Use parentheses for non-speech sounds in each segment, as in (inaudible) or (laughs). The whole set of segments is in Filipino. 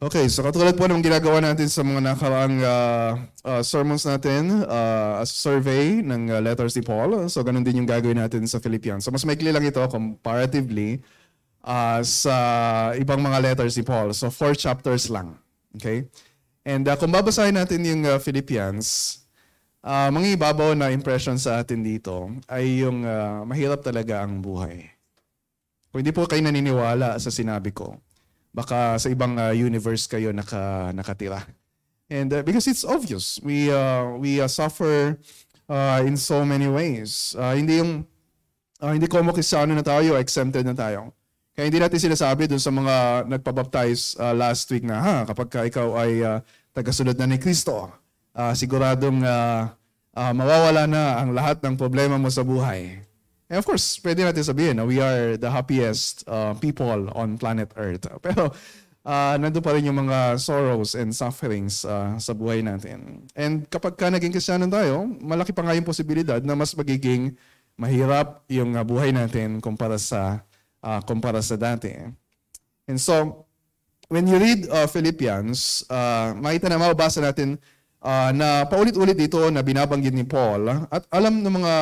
Okay, so katulad po ng ginagawa natin sa mga nakaraang uh, uh, sermons natin, uh, a survey ng uh, letters ni Paul. So ganun din yung gagawin natin sa Philippians. So mas maikli lang ito comparatively uh, sa ibang mga letters ni Paul. So four chapters lang. Okay? And uh, kung babasahin natin yung uh, Philippians, uh, mga ibabaw na impression sa atin dito ay yung uh, mahirap talaga ang buhay. Kung hindi po kayo naniniwala sa sinabi ko, baka sa ibang uh, universe kayo naka, nakatira. And uh, because it's obvious, we uh, we uh, suffer uh, in so many ways. Uh, hindi yung uh, hindi ko makisano na tayo, exempted na tayo. Kaya hindi natin sinasabi dun sa mga nagpabaptize uh, last week na ha, kapag ka ikaw ay uh, tagasunod na ni Kristo, uh, siguradong uh, uh, mawawala na ang lahat ng problema mo sa buhay. And of course, pwede natin sabihin na we are the happiest uh, people on planet Earth. (laughs) Pero uh, nandun pa rin yung mga sorrows and sufferings uh, sa buhay natin. And kapag ka naging kasyanan tayo, malaki pa nga yung posibilidad na mas magiging mahirap yung uh, buhay natin kumpara sa uh, kumpara sa dati. And so, when you read uh, Philippians, uh, makita na mababasa natin uh, na paulit-ulit dito na binabanggit ni Paul at alam ng mga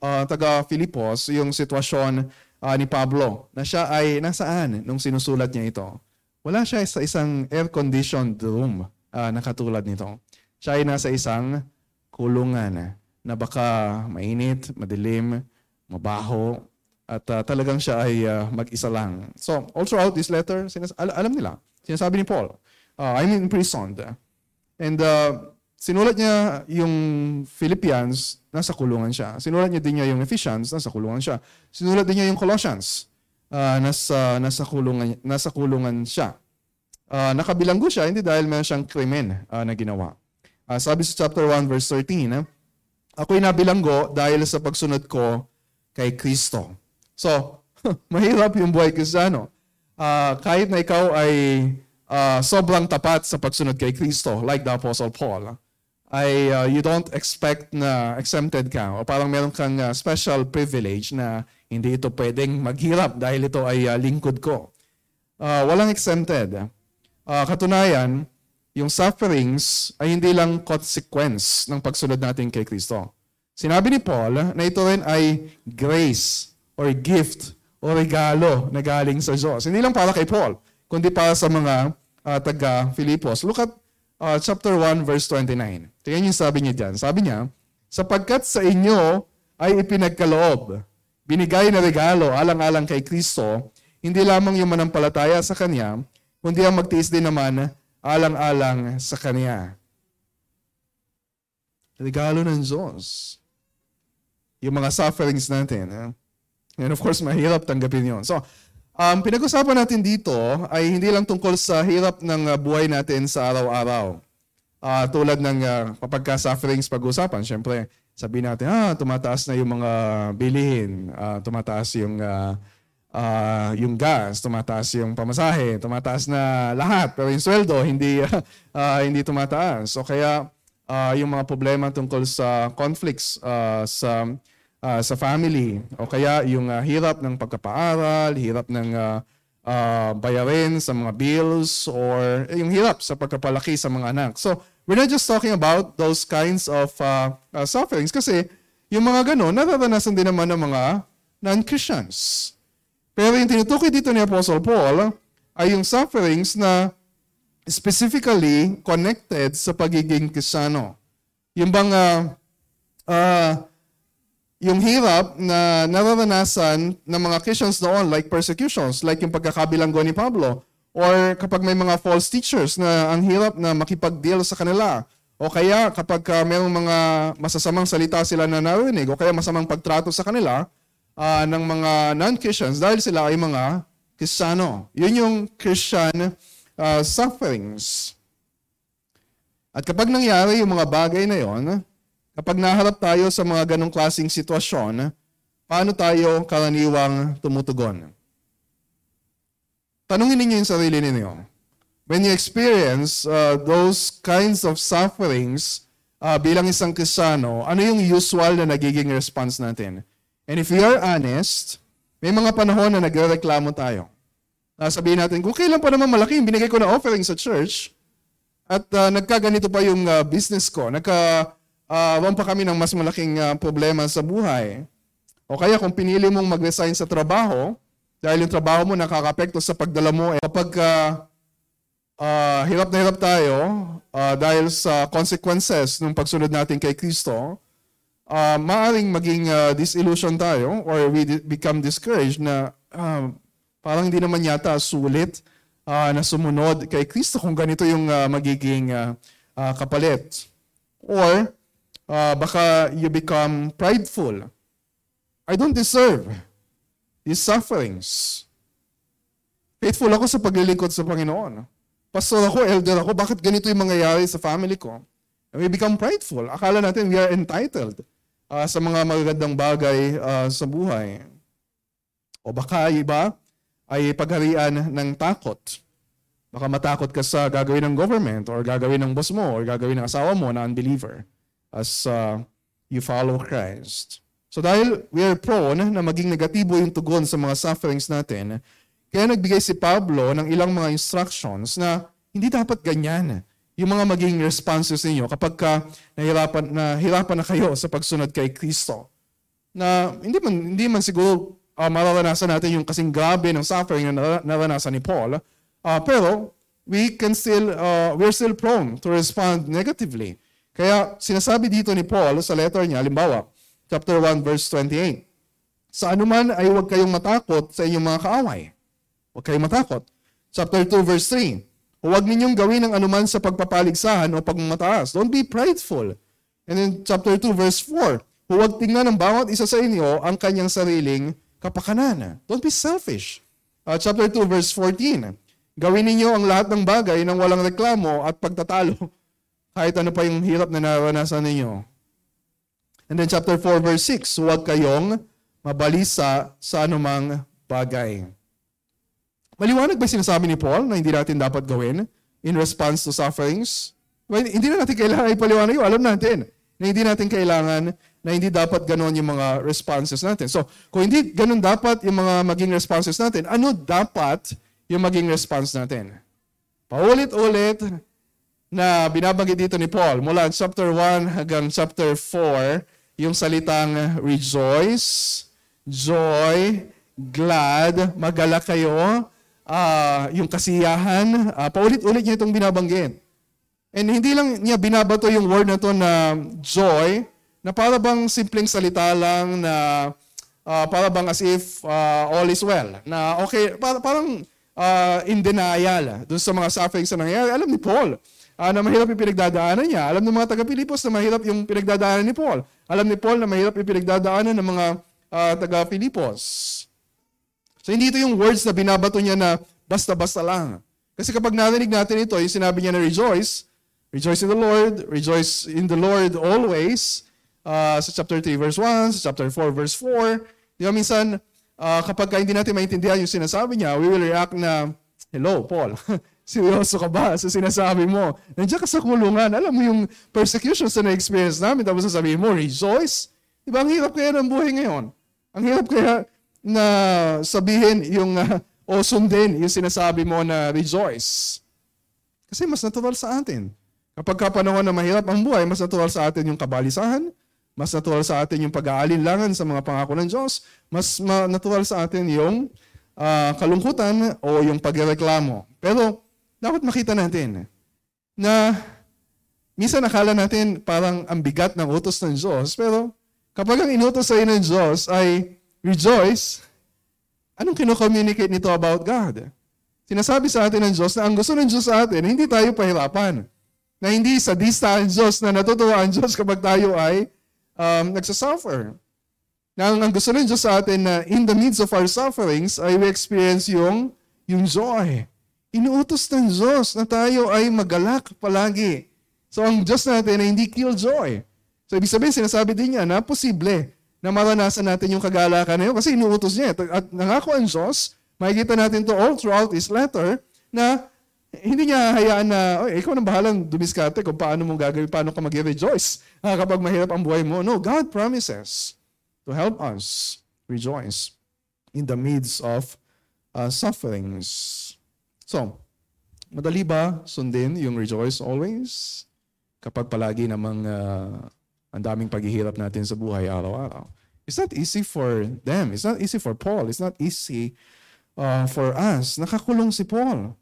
uh, taga Filipos yung sitwasyon uh, ni Pablo na siya ay nasaan nung sinusulat niya ito. Wala siya sa isang air-conditioned room uh, na katulad nito. Siya ay nasa isang kulungan na baka mainit, madilim, mabaho, at uh, talagang siya ay uh, mag-isa lang. So, all throughout this letter, sinas- al- alam nila, sinasabi ni Paul, uh, I'm imprisoned. And uh, Sinulat niya yung Philippians, nasa kulungan siya. Sinulat niya din niya yung Ephesians, nasa kulungan siya. Sinulat din niya yung Colossians, uh, nasa, nasa, kulungan, nasa kulungan siya. Uh, nakabilanggo siya, hindi dahil meron siyang krimen uh, na ginawa. Uh, sabi sa chapter 1 verse 13, uh, ako'y nabilanggo dahil sa pagsunod ko kay Kristo. So, (laughs) mahirap yung buhay kristyano. Uh, kahit na ikaw ay uh, sobrang tapat sa pagsunod kay Kristo, like the Apostle Paul, ay uh, you don't expect na exempted ka o parang meron kang uh, special privilege na hindi ito pwedeng maghirap dahil ito ay uh, lingkod ko. Uh, walang exempted. Uh, katunayan, yung sufferings ay hindi lang consequence ng pagsunod natin kay Kristo. Sinabi ni Paul na ito rin ay grace or gift o regalo na galing sa Diyos. Hindi lang para kay Paul, kundi para sa mga uh, taga Filipos. Look at uh, chapter 1 verse 29. Tingnan yung sabi niya diyan. Sabi niya, sapagkat sa inyo ay ipinagkaloob, binigay na regalo alang-alang kay Kristo, hindi lamang yung manampalataya sa Kanya, kundi ang magtiis din naman alang-alang sa Kanya. Regalo ng Diyos. Yung mga sufferings natin. Eh? And of course, mahirap tanggapin yon. So, Um, pinag-usapan natin dito ay hindi lang tungkol sa hirap ng uh, buhay natin sa araw-araw. Uh, tulad ng uh, kapagka-sufferings pag-usapan, syempre, sabihin natin, ah, tumataas na yung mga bilihin, uh, tumataas yung uh, uh, yung gas, tumataas yung pamasahe, tumataas na lahat, pero yung sweldo hindi uh, (laughs) hindi tumataas. So kaya uh, yung mga problema tungkol sa conflicts uh, sa uh, sa family o kaya yung uh, hirap ng pagkapaaral, hirap ng uh, uh, bayarin sa mga bills or eh, yung hirap sa pagkapalaki sa mga anak. So, we're not just talking about those kinds of uh, uh, sufferings kasi yung mga ganun, nararanasan din naman ng mga non-Christians. Pero yung tinutukoy dito ni Apostle Paul ay yung sufferings na specifically connected sa pagiging Kristiyano. Yung bang uh, uh, yung hirap na nararanasan ng mga Christians noon, like persecutions, like yung pagkakabilanggo ni Pablo, or kapag may mga false teachers na ang hirap na makipag-deal sa kanila, o kaya kapag uh, mayroong mga masasamang salita sila na narinig, o kaya masamang pagtrato sa kanila uh, ng mga non-Christians dahil sila ay mga Kristiyano. Yun yung Christian uh, sufferings. At kapag nangyari yung mga bagay na yon, Kapag naharap tayo sa mga ganong klaseng sitwasyon, paano tayo karaniwang tumutugon? Tanungin ninyo yung sarili ninyo. When you experience uh, those kinds of sufferings uh, bilang isang Kristiyano, ano yung usual na nagiging response natin? And if we are honest, may mga panahon na nagrereklamo tayo. Uh, sabihin natin, kung kailan pa naman malaki binigay ko na offering sa church, at uh, nagkaganito pa yung uh, business ko, nagka uh, pa kami ng mas malaking uh, problema sa buhay. O kaya kung pinili mong mag-resign sa trabaho, dahil yung trabaho mo nakakapekto sa pagdala mo, eh, kapag uh, uh, hirap na hirap tayo uh, dahil sa consequences ng pagsunod natin kay Kristo, uh, maaring maging uh, disillusion tayo or we become discouraged na uh, parang hindi naman yata sulit uh, na sumunod kay Kristo kung ganito yung uh, magiging uh, uh, kapalit. Or uh, baka you become prideful. I don't deserve these sufferings. Faithful ako sa paglilingkod sa Panginoon. Pastor ako, elder ako, bakit ganito yung mangyayari sa family ko? And we become prideful. Akala natin we are entitled uh, sa mga magagandang bagay uh, sa buhay. O baka iba ay pagharian ng takot. Baka matakot ka sa gagawin ng government or gagawin ng boss mo or gagawin ng asawa mo na unbeliever as uh, you follow Christ. So dahil we are prone na maging negatibo yung tugon sa mga sufferings natin, kaya nagbigay si Pablo ng ilang mga instructions na hindi dapat ganyan yung mga maging responses ninyo kapag ka nahirapan na, hirapan na kayo sa pagsunod kay Kristo. Na hindi man, hindi man siguro uh, mararanasan natin yung kasing grabe ng suffering na naranasan ni Paul, uh, pero we can still, uh, we're still prone to respond negatively. Kaya sinasabi dito ni Paul sa letter niya, limbawa, chapter 1 verse 28, Sa anuman ay huwag kayong matakot sa inyong mga kaaway. Huwag kayong matakot. Chapter 2 verse 3, Huwag ninyong gawin ang anuman sa pagpapaligsahan o pagmamataas. Don't be prideful. And then chapter 2 verse 4, huwag tingnan ng bawat isa sa inyo ang kanyang sariling kapakanan. Don't be selfish. Uh, chapter 2 verse 14, gawin ninyo ang lahat ng bagay nang walang reklamo at pagtatalo (laughs) kahit ano pa yung hirap na naranasan ninyo. And then chapter 4 verse 6, huwag kayong mabalisa sa anumang bagay. Maliwanag ba sinasabi ni Paul na hindi natin dapat gawin in response to sufferings? Well, hindi na natin kailangan ipaliwanag yun. Alam natin na hindi natin kailangan na hindi dapat ganon yung mga responses natin. So, kung hindi ganon dapat yung mga maging responses natin, ano dapat yung maging response natin? Paulit-ulit na binabanggit dito ni Paul mula chapter 1 hanggang chapter 4, yung salitang rejoice, joy, glad, magalak kayo, uh, yung kasiyahan, uh, paulit-ulit niya itong binabanggit. And hindi lang niya binabato yung word na to na joy, na para bang simpleng salita lang na uh, para bang as if uh, all is well. Na okay, para, parang uh, in denial dun sa mga sufferings na nangyayari. Alam ni Paul uh, na mahirap yung pinagdadaanan niya. Alam ng mga taga-Pilipos na mahirap yung pinagdadaanan ni Paul. Alam ni Paul na mahirap yung pinagdadaanan ng mga uh, taga-Pilipos. So hindi ito yung words na binabato niya na basta-basta lang. Kasi kapag narinig natin ito, yung sinabi niya na rejoice, rejoice in the Lord, rejoice in the Lord always, uh, sa chapter 3 verse 1, sa chapter 4 verse 4. Di ba minsan, uh, kapag hindi natin maintindihan yung sinasabi niya, we will react na, Hello, Paul. (laughs) Seryoso ka ba sa sinasabi mo? Nandiyan ka sa kulungan. Alam mo yung persecutions na na-experience namin, tapos sasabihin mo, rejoice? Di ba ang hirap kaya ng buhay ngayon? Ang hirap kaya na sabihin yung uh, o sundin yung sinasabi mo na rejoice. Kasi mas natural sa atin. Kapag kapanahon na mahirap ang buhay, mas natural sa atin yung kabalisahan, mas natural sa atin yung pag-aalinlangan sa mga pangako ng Diyos, mas natural sa atin yung uh, kalungkutan o yung pagreklamo. Pero dapat makita natin na minsan nakala natin parang ang bigat ng utos ng Diyos, pero kapag ang inutos sa ng Diyos ay rejoice, anong kino-communicate nito about God? Sinasabi sa atin ng Diyos na ang gusto ng Diyos sa atin, hindi tayo pahirapan. Na hindi sadista ang Diyos, na natutuwa ang Diyos kapag tayo ay um, nagsasuffer. Na ang, ang gusto ng Diyos sa atin na in the midst of our sufferings ay we experience yung, yung joy. Inuutos ng Diyos na tayo ay magalak palagi. So ang Diyos natin ay hindi kill joy. So ibig sabihin, sinasabi din niya na posible na maranasan natin yung kagalakan na yun kasi inuutos niya. At nangako ang Diyos, makikita natin to all throughout his letter, na hindi niya hayaan na, oh, ikaw nang bahalang dumiskate kung paano mo gagawin, paano ka mag-rejoice uh, kapag mahirap ang buhay mo. No, God promises to help us rejoice in the midst of uh, sufferings. So, madali ba sundin yung rejoice always? Kapag palagi namang uh, ang daming paghihirap natin sa buhay araw-araw. It's not easy for them. It's not easy for Paul. It's not easy uh, for us. Nakakulong si Paul.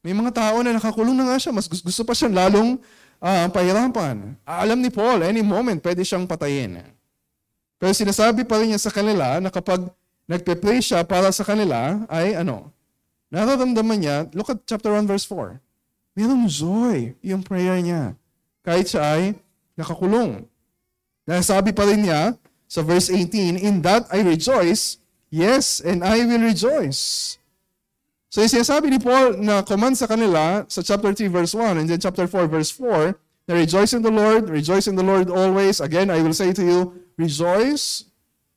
May mga tao na nakakulong na nga siya. Mas gusto pa siyang lalong uh, pahirapan. Alam ni Paul, any moment, pwede siyang patayin. Pero sinasabi pa rin niya sa kanila na kapag nagpe-pray siya para sa kanila, ay ano, nararamdaman niya, look at chapter 1 verse 4. Mayroong joy yung prayer niya. Kahit siya ay nakakulong. Nasabi pa rin niya sa verse 18, In that I rejoice, yes, and I will rejoice. So yung sinasabi ni Paul na command sa kanila sa chapter 3 verse 1 and then chapter 4 verse 4, na rejoice in the Lord, rejoice in the Lord always. Again, I will say to you, rejoice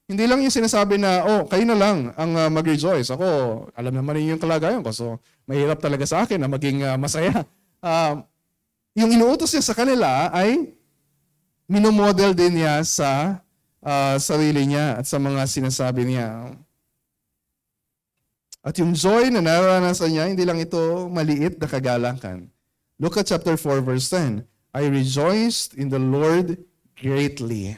hindi lang yung sinasabi na, oh, kayo na lang ang uh, mag-rejoice. Ako, alam naman yung kalagayan ko, so mahirap talaga sa akin na maging uh, masaya. Uh, yung inuutos niya sa kanila ay minomodel din niya sa uh, sarili niya at sa mga sinasabi niya. At yung joy na naranasan niya, hindi lang ito maliit na kagalakan. Look at chapter 4 verse 10. I rejoiced in the Lord greatly.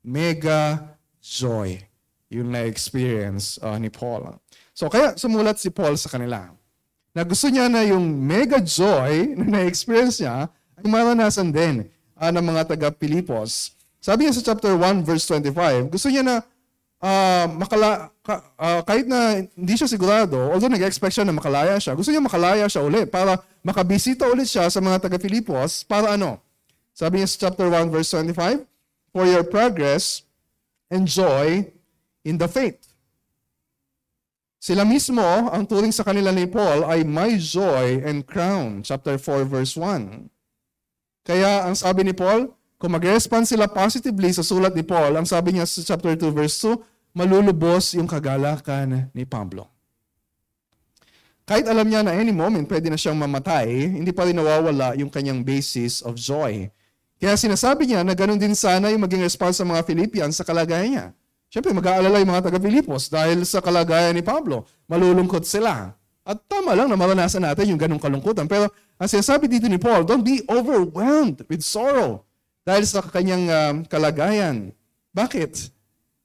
Mega joy yung na-experience uh, ni Paul. So kaya sumulat si Paul sa kanila na gusto niya na yung mega joy (laughs) na na-experience niya ay maranasan din uh, ng mga taga-Pilipos. Sabi niya sa chapter 1 verse 25, gusto niya na uh, makala, ka, uh, kahit na hindi siya sigurado, although nag-expect siya na makalaya siya, gusto niya makalaya siya ulit para makabisita ulit siya sa mga taga-Pilipos para ano? Sabi niya sa chapter 1 verse 25, For your progress and joy in the faith. Sila mismo, ang turing sa kanila ni Paul ay my joy and crown, chapter 4 verse 1. Kaya ang sabi ni Paul, kung mag-respond sila positively sa sulat ni Paul, ang sabi niya sa chapter 2 verse 2, malulubos yung kagalakan ni Pablo. Kahit alam niya na any moment pwede na siyang mamatay, hindi pa rin nawawala yung kanyang basis of joy kaya sinasabi niya na ganun din sana yung maging response ng mga Philippians sa kalagayan niya. Siyempre, mag-aalala yung mga taga-Filipos dahil sa kalagayan ni Pablo. Malulungkot sila. At tama lang na maranasan natin yung ganung kalungkutan. Pero ang sinasabi dito ni Paul, don't be overwhelmed with sorrow dahil sa kanyang um, kalagayan. Bakit?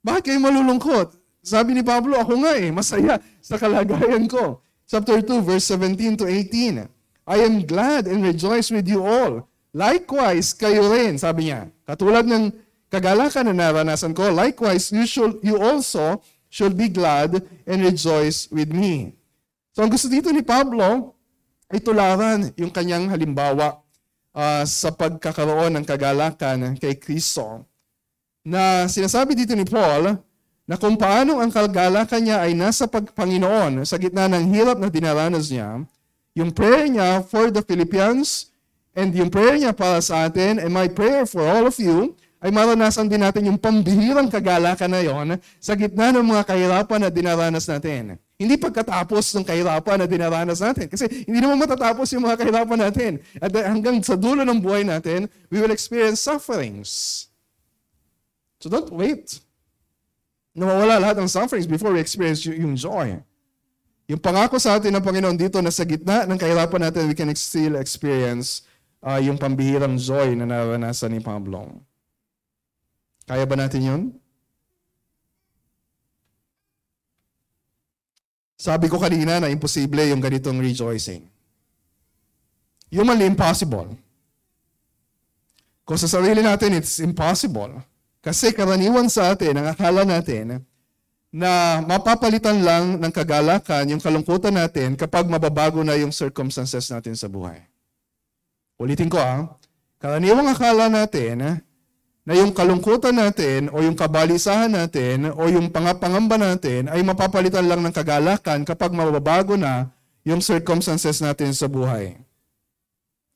Bakit kayo malulungkot? Sabi ni Pablo, ako nga eh, masaya sa kalagayan ko. Chapter 2, verse 17 to 18. I am glad and rejoice with you all Likewise, kayo rin, sabi niya. Katulad ng kagalakan na naranasan ko, likewise, you, should, you also should be glad and rejoice with me. So ang gusto dito ni Pablo ay tularan yung kanyang halimbawa uh, sa pagkakaroon ng kagalakan kay Kristo. Na sinasabi dito ni Paul na kung paano ang kagalakan niya ay nasa pagpanginoon sa gitna ng hirap na dinaranas niya, yung prayer niya for the Philippians And yung prayer niya para sa atin, and my prayer for all of you, ay maranasan din natin yung pambihirang kagalakan na yon sa gitna ng mga kahirapan na dinaranas natin. Hindi pagkatapos ng kahirapan na dinaranas natin. Kasi hindi naman matatapos yung mga kahirapan natin. At hanggang sa dulo ng buhay natin, we will experience sufferings. So don't wait. Nawawala lahat ng sufferings before we experience yung joy. Yung pangako sa atin ng Panginoon dito na sa gitna ng kahirapan natin, we can still experience uh, yung pambihirang joy na naranasan ni Pablo. Kaya ba natin yun? Sabi ko kanina na imposible yung ganitong rejoicing. Humanly impossible. Kung sa sarili natin, it's impossible. Kasi karaniwan sa atin, ang akala natin, na mapapalitan lang ng kagalakan yung kalungkutan natin kapag mababago na yung circumstances natin sa buhay. Ulitin ko ah, karaniwang akala natin na yung kalungkutan natin o yung kabalisahan natin o yung pangapangamba natin ay mapapalitan lang ng kagalakan kapag mababago na yung circumstances natin sa buhay.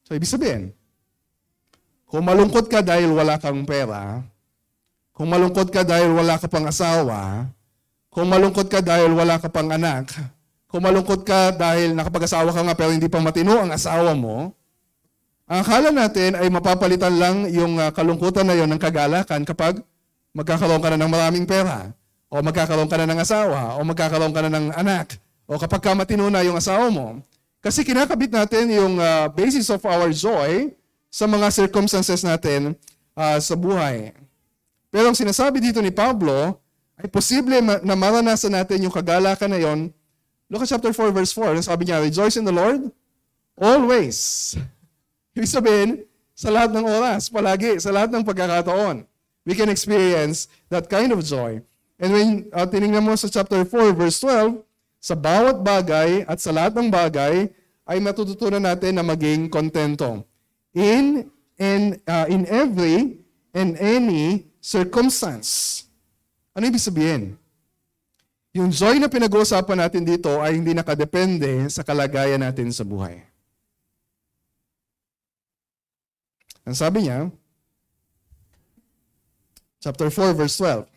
So, ibig sabihin, kung malungkot ka dahil wala kang pera, kung malungkot ka dahil wala ka pang asawa, kung malungkot ka dahil wala ka pang anak, kung malungkot ka dahil nakapag-asawa ka nga pero hindi pa matino ang asawa mo, ang akala natin ay mapapalitan lang yung uh, kalungkutan na yon ng kagalakan kapag magkakaroon ka na ng maraming pera, o magkakaroon ka na ng asawa, o magkakaroon ka na ng anak, o kapag ka matino na yung asawa mo. Kasi kinakabit natin yung uh, basis of our joy sa mga circumstances natin uh, sa buhay. Pero ang sinasabi dito ni Pablo, ay posible na maranasan natin yung kagalakan na yon. At chapter 4 verse 4. Sabi niya, Rejoice in the Lord always. Ibig sabihin, sa lahat ng oras, palagi, sa lahat ng pagkakataon, we can experience that kind of joy. And when uh, tinignan mo sa chapter 4 verse 12, sa bawat bagay at sa lahat ng bagay ay matututunan natin na maging kontento. In and uh, in every and any circumstance. Ano ibig sabihin? Yung joy na pinag-uusapan natin dito ay hindi nakadepende sa kalagayan natin sa buhay. Ang sabi niya, chapter 4 verse 12,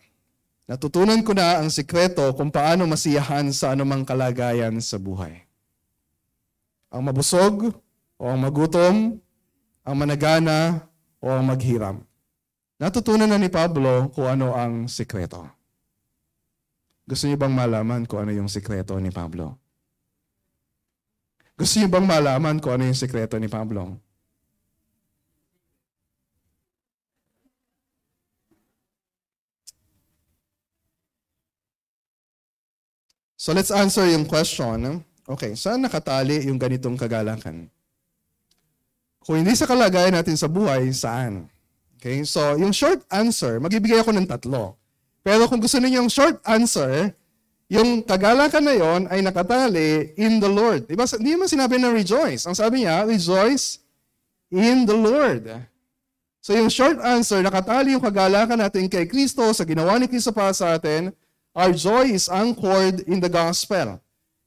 Natutunan ko na ang sikreto kung paano masiyahan sa anumang kalagayan sa buhay. Ang mabusog o ang magutom, ang managana o ang maghiram. Natutunan na ni Pablo kung ano ang sikreto. Gusto niyo bang malaman kung ano yung sikreto ni Pablo? Gusto niyo bang malaman kung ano yung sikreto ni Pablo? So let's answer yung question. Okay, saan nakatali yung ganitong kagalakan? Kung hindi sa kalagayan natin sa buhay, saan? Okay? So, yung short answer, magbibigay ako ng tatlo. Pero kung gusto niyo yung short answer, yung kagalakan na yon ay nakatali in the Lord. Diba? Hindi naman sinabi na rejoice. Ang sabi niya, rejoice in the Lord. So yung short answer, nakatali yung kagalakan natin kay Kristo sa ginawa ni Kristo para sa atin. Our joy is anchored in the gospel.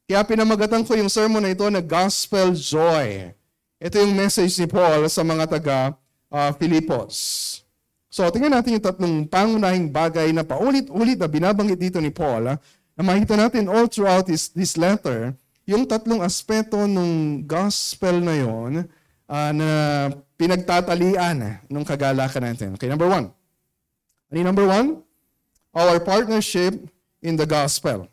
Kaya pinamagatan ko yung sermon na ito na gospel joy. Ito yung message ni Paul sa mga taga uh, Filipos. So, tingnan natin yung tatlong pangunahing bagay na paulit-ulit na binabanggit dito ni Paul, ha, na makita natin all throughout this, this letter, yung tatlong aspeto ng gospel na yon uh, na pinagtatalian ng kagalakan natin. Okay, number one. Ano number one? Our partnership in the gospel.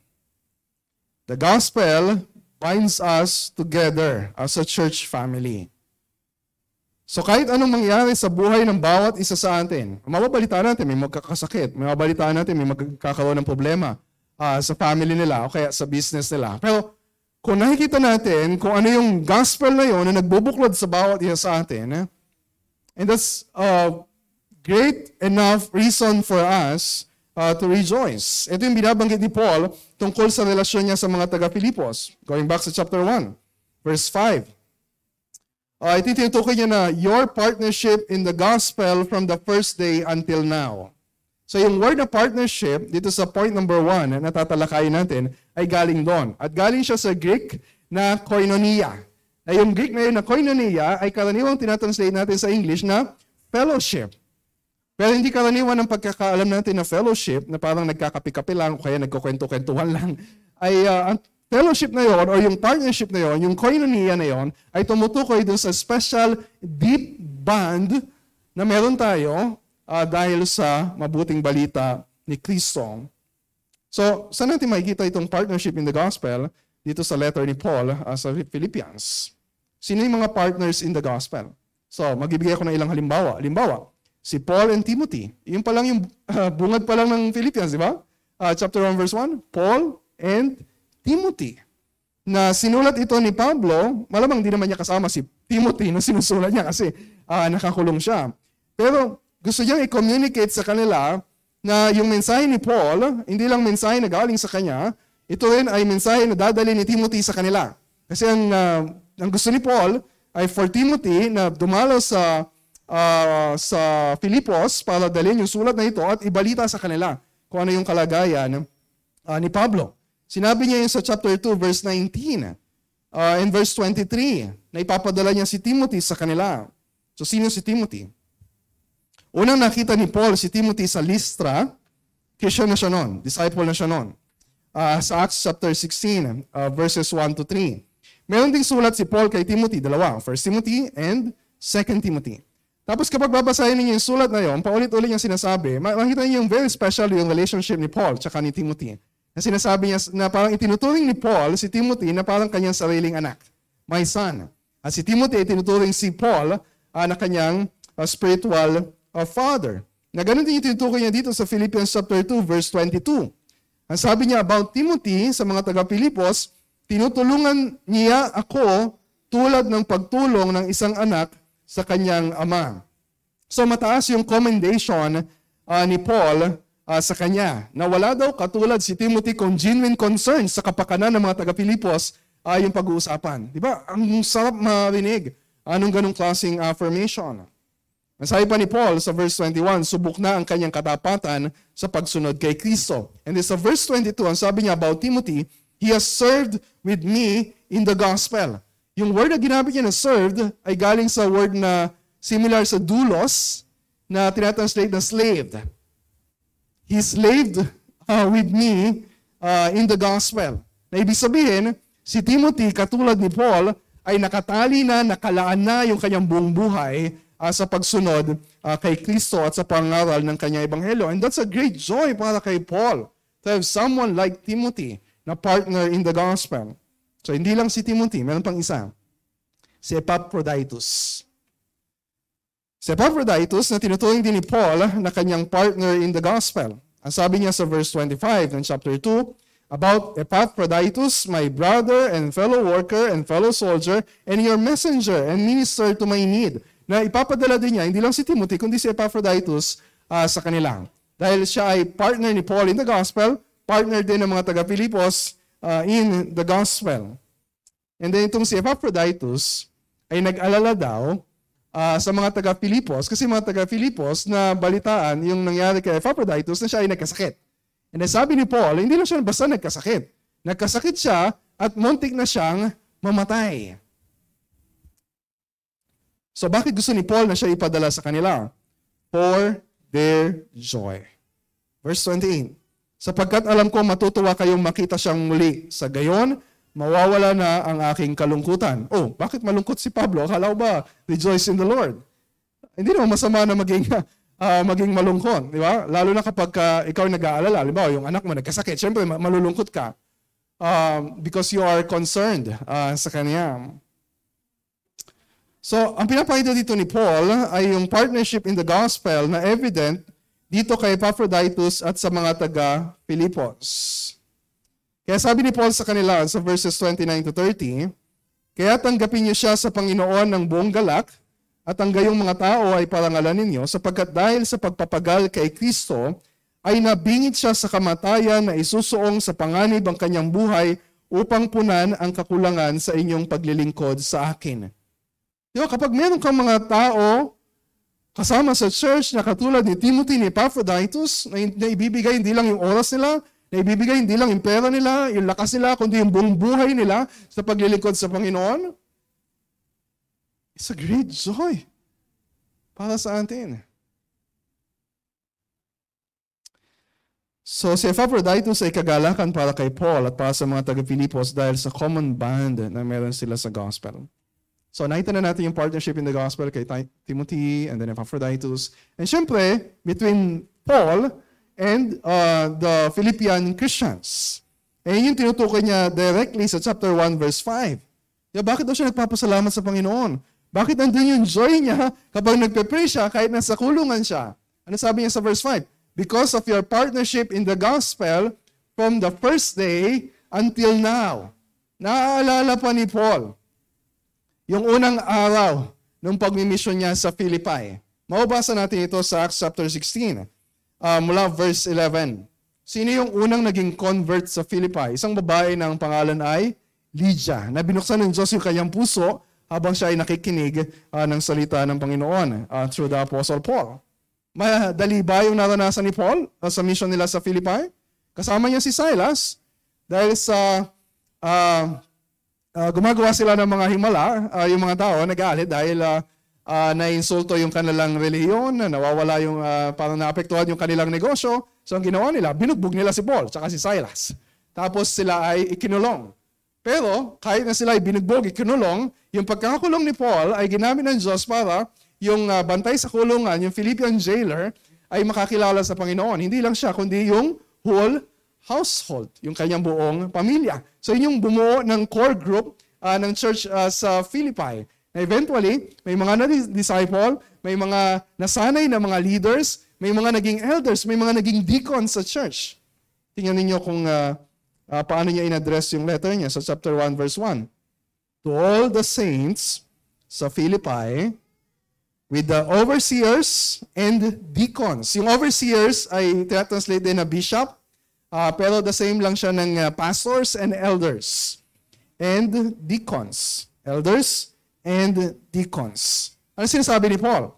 The gospel binds us together as a church family. So kahit anong mangyari sa buhay ng bawat isa sa atin, mababalita natin, may magkakasakit, may mababalita natin, may magkakaroon ng problema uh, sa family nila o kaya sa business nila. Pero kung nakikita natin kung ano yung gospel na yon na nagbubuklod sa bawat isa sa atin, eh, and that's a great enough reason for us uh, to rejoice. Ito yung binabanggit ni Paul tungkol sa relasyon niya sa mga taga-Pilipos. Going back sa chapter 1, verse 5. Uh, ito tinutukoy niya na your partnership in the gospel from the first day until now. So yung word na partnership, dito sa point number one na natatalakayin natin, ay galing doon. At galing siya sa Greek na koinonia. Na yung Greek na yun na koinonia ay karaniwang tinatranslate natin sa English na fellowship. Pero hindi karaniwan ng pagkakaalam natin na fellowship, na parang nagkakapi-kapi lang o kaya nagkukwento-kwentuhan lang, ay uh, fellowship na yon or yung partnership na yon, yung koinonia na yon, ay tumutukoy dun sa special deep bond na meron tayo uh, dahil sa mabuting balita ni Kristo. So, saan natin makikita itong partnership in the gospel? Dito sa letter ni Paul uh, sa Philippians. Sino yung mga partners in the gospel? So, magbibigay ako ng ilang halimbawa. Halimbawa, si Paul and Timothy. Yung pa lang yung uh, bungad pa lang ng Philippians, di ba? Uh, chapter 1 verse 1, Paul and Timothy na sinulat ito ni Pablo, malamang di naman niya kasama si Timothy na sinusulat niya kasi uh, nakakulong siya. Pero gusto niyang i-communicate sa kanila na yung mensahe ni Paul, hindi lang mensahe na galing sa kanya, ito rin ay mensahe na dadali ni Timothy sa kanila. Kasi ang, uh, ang gusto ni Paul ay for Timothy na dumalo sa uh, sa Filipos para dalhin yung sulat na ito at ibalita sa kanila kung ano yung kalagayan uh, ni Pablo. Sinabi niya yun sa chapter 2, verse 19. Uh, in verse 23, na ipapadala niya si Timothy sa kanila. So, sino si Timothy? Unang nakita ni Paul si Timothy sa Lystra, Christian na siya noon, disciple na siya noon. Uh, sa Acts chapter 16, uh, verses 1 to 3. Meron ding sulat si Paul kay Timothy, dalawa, 1 Timothy and 2 Timothy. Tapos kapag babasahin niyo yung sulat na yon, paulit-ulit niya sinasabi, makikita niyo yung very special yung relationship ni Paul tsaka ni Timothy. Na sinasabi niya na parang itinuturing ni Paul si Timothy na parang kanyang sariling anak, my son. At si Timothy itinuturing si Paul uh, na kanyang uh, spiritual uh, father. Na ganun din yung tinutukoy niya dito sa Philippians chapter 2 verse 22. Ang sabi niya about Timothy sa mga taga-Pilipos, tinutulungan niya ako tulad ng pagtulong ng isang anak sa kanyang ama. So mataas yung commendation uh, ni Paul uh, sa kanya na wala daw katulad si Timothy kung genuine concern sa kapakanan ng mga taga-Pilipos uh, yung pag-uusapan. Di ba? Ang sarap marinig anong ganong klaseng affirmation. Masabi pa ni Paul sa verse 21, subok na ang kanyang katapatan sa pagsunod kay Kristo. And then sa verse 22, ang sabi niya about Timothy, He has served with me in the gospel. Yung word na ginamit niya na served ay galing sa word na similar sa doulos na tinatranslate na slaved. He slaved uh, with me uh, in the gospel. Na ibig sabihin, si Timothy katulad ni Paul ay nakatali na, nakalaan na yung kanyang buong buhay uh, sa pagsunod uh, kay Kristo at sa pangaral ng kanyang ebanghelyo. And that's a great joy para kay Paul to have someone like Timothy na partner in the gospel. So hindi lang si Timothy, meron pang isa. Si Epaphroditus. Si Epaphroditus na tinuturing din ni Paul na kanyang partner in the gospel. Ang sabi niya sa verse 25 ng chapter 2, about Epaphroditus, my brother and fellow worker and fellow soldier, and your messenger and minister to my need na ipapadala din niya, hindi lang si Timothy, kundi si Epaphroditus uh, sa kanila. Dahil siya ay partner ni Paul in the gospel, partner din ng mga taga-Pilipos uh, in the gospel. And then itong si Epaphroditus ay nag-alala daw uh, sa mga taga-Pilipos, kasi mga taga-Pilipos na balitaan yung nangyari kay Epaphroditus na siya ay nagkasakit. And then sabi ni Paul, hindi lang siya basta nagkasakit. Nagkasakit siya at muntik na siyang mamatay. So bakit gusto ni Paul na siya ipadala sa kanila? For their joy. Verse 28. Sapagkat alam ko matutuwa kayong makita siyang muli. Sa gayon, mawawala na ang aking kalungkutan. Oh, bakit malungkot si Pablo? Akala ko ba, rejoice in the Lord. Hindi naman masama na maging, uh, (laughs) maging malungkot. Di ba? Lalo na kapag uh, ikaw nag-aalala. Halimbawa, yung anak mo nagkasakit. Siyempre, malulungkot ka. Um, because you are concerned uh, sa kanya. So, ang pinapakita dito ni Paul ay yung partnership in the gospel na evident dito kay Epaphroditus at sa mga taga Filipos. Kaya sabi ni Paul sa kanila sa verses 29 to 30, Kaya tanggapin niyo siya sa Panginoon ng buong galak at ang gayong mga tao ay parangalan ninyo sapagkat dahil sa pagpapagal kay Kristo ay nabingit siya sa kamatayan na isusuong sa panganib ang kanyang buhay upang punan ang kakulangan sa inyong paglilingkod sa akin. Di ba, kapag meron kang mga tao kasama sa church na katulad ni Timothy, ni Epaphroditus, na, na ibibigay hindi lang yung oras nila, na ibibigay hindi lang yung pera nila, yung lakas nila, kundi yung buong buhay nila sa paglilingkod sa Panginoon, it's a great joy para sa atin. So si Epaphroditus ay kagalakan para kay Paul at para sa mga taga-Pilipos dahil sa common bond na meron sila sa gospel. So nakita na natin yung partnership in the gospel kay Timothy and then Epaphroditus. And syempre, between Paul and uh, the Philippian Christians. Eh yung tinutukoy niya directly sa chapter 1 verse 5. Yeah, bakit daw siya nagpapasalamat sa Panginoon? Bakit nandun yung joy niya kapag nagpe-pray siya kahit nasa kulungan siya? Ano sabi niya sa verse 5? Because of your partnership in the gospel from the first day until now. Naaalala pa ni Paul yung unang araw ng pagmimisyon niya sa Philippi. Mababasa natin ito sa Acts chapter 16, uh, mula verse 11. Sino yung unang naging convert sa Philippi? Isang babae na ang pangalan ay Lydia, na binuksan ng Diyos yung kanyang puso habang siya ay nakikinig uh, ng salita ng Panginoon uh, through the Apostle Paul. Madali ba yung naranasan ni Paul uh, sa mission nila sa Philippi? Kasama niya si Silas dahil sa uh, uh, gumagawa sila ng mga himala, uh, yung mga tao nagalit dahil uh, uh, naiinsulto yung kanilang reliyon, nawawala yung, uh, parang naapektuhan yung kanilang negosyo. So ang ginawa nila, binugbog nila si Paul, tsaka si Silas. Tapos sila ay ikinulong. Pero kahit na sila ay binugbog, ikinulong, yung pagkakakulong ni Paul ay ginamit ng Diyos para yung uh, bantay sa kulungan, yung Philippian jailer, ay makakilala sa Panginoon. Hindi lang siya, kundi yung whole household, yung kanyang buong pamilya. So yun yung bumuo ng core group uh, ng church uh, sa Philippi. Na eventually, may mga na-disciple, may mga nasanay na mga leaders, may mga naging elders, may mga naging deacons sa church. Tingnan ninyo kung uh, uh, paano niya in-address yung letter niya sa chapter 1 verse 1. To all the saints sa Philippi, with the overseers and deacons. Yung overseers ay translate din na bishop, uh, pero the same lang siya ng uh, pastors and elders. And deacons. Elders and deacons. Ano sinasabi ni Paul?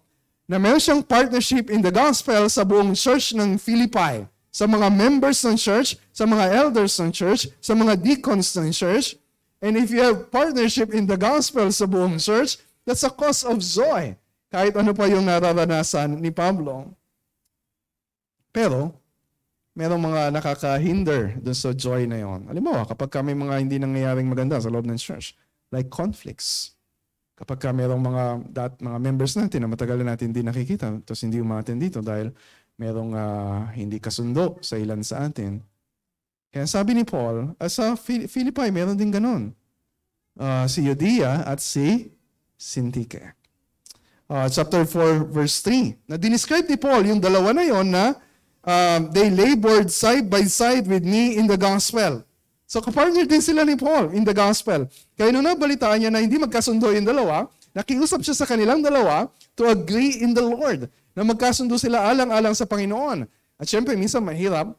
Na meron siyang partnership in the gospel sa buong church ng Philippi, sa mga members ng church, sa mga elders ng church, sa mga deacons ng church. And if you have partnership in the gospel sa buong church, that's a cause of joy. Kahit ano pa yung nararanasan ni Pablo. Pero, merong mga nakaka-hinder dun sa joy na yon. Halimbawa, kapag may mga hindi nangyayaring maganda sa loob ng church, like conflicts, kapag ka merong mga, dat, mga members natin na matagal na natin hindi nakikita, tapos hindi umaten dito dahil merong uh, hindi kasundo sa ilan sa atin. Kaya sabi ni Paul, uh, sa Philippi, meron din ganun. Uh, si Eudia at si Sintike. Uh, chapter 4, verse 3. Na dinescribe ni Paul yung dalawa na yon na uh, they labored side by side with me in the gospel. So kapartner din sila ni Paul in the gospel. Kaya nung nabalitaan niya na hindi magkasundo yung dalawa, nakiusap siya sa kanilang dalawa to agree in the Lord. Na magkasundo sila alang-alang sa Panginoon. At syempre, minsan mahirap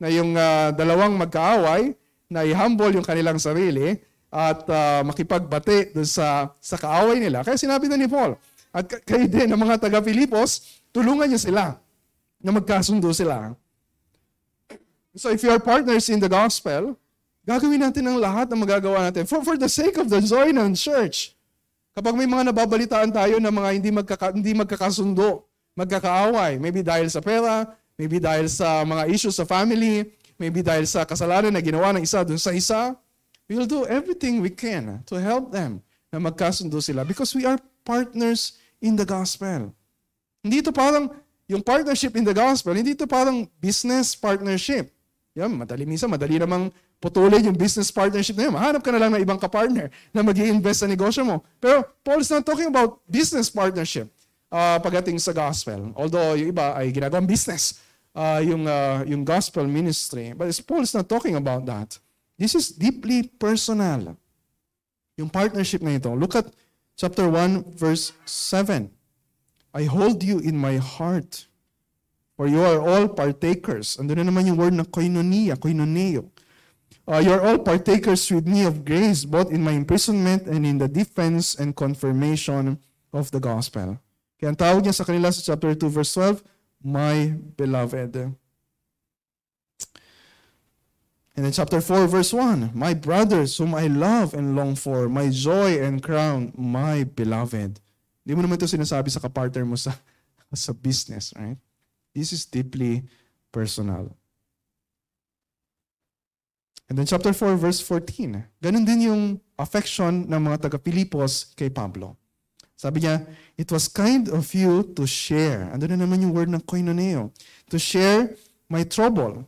na yung uh, dalawang magkaaway, na i-humble yung kanilang sarili at uh, makipagbate doon sa, sa kaaway nila. Kaya sinabi na ni Paul, at kayo din ng mga taga-Pilipos, tulungan niyo sila na magkasundo sila. So if you are partners in the gospel, Gagawin natin ang lahat na magagawa natin for, for the sake of the ng church. Kapag may mga nababalitaan tayo na mga hindi, magkaka, hindi magkakasundo, magkakaaway, maybe dahil sa pera, maybe dahil sa mga issues sa family, maybe dahil sa kasalanan na ginawa ng isa dun sa isa, we will do everything we can to help them na magkasundo sila because we are partners in the gospel. Hindi ito parang, yung partnership in the gospel, hindi ito parang business partnership. Yan, madali minsan, madali namang putulin yung business partnership na yun. Mahanap ka na lang ng ibang kapartner na mag invest sa negosyo mo. Pero Paul is not talking about business partnership uh, pagdating sa gospel. Although yung iba ay ginagawang business, uh, yung, uh, yung gospel ministry. But Paul is not talking about that. This is deeply personal. Yung partnership na ito. Look at chapter 1, verse 7. I hold you in my heart, for you are all partakers. Ando na naman yung word na koinonia, koinoneo. Uh, you're all partakers with me of grace, both in my imprisonment and in the defense and confirmation of the gospel. Kaya ang tawag niya sa kanila sa chapter 2, verse 12, My beloved. And then chapter 4, verse 1, My brothers whom I love and long for, my joy and crown, my beloved. Hindi mo naman ito sinasabi sa kapartner mo sa, (laughs) sa business, right? This is deeply personal. And then chapter 4, verse 14. Ganun din yung affection ng mga taga-Pilipos kay Pablo. Sabi niya, it was kind of you to share. Ando na naman yung word ng koinoneo. To share my trouble.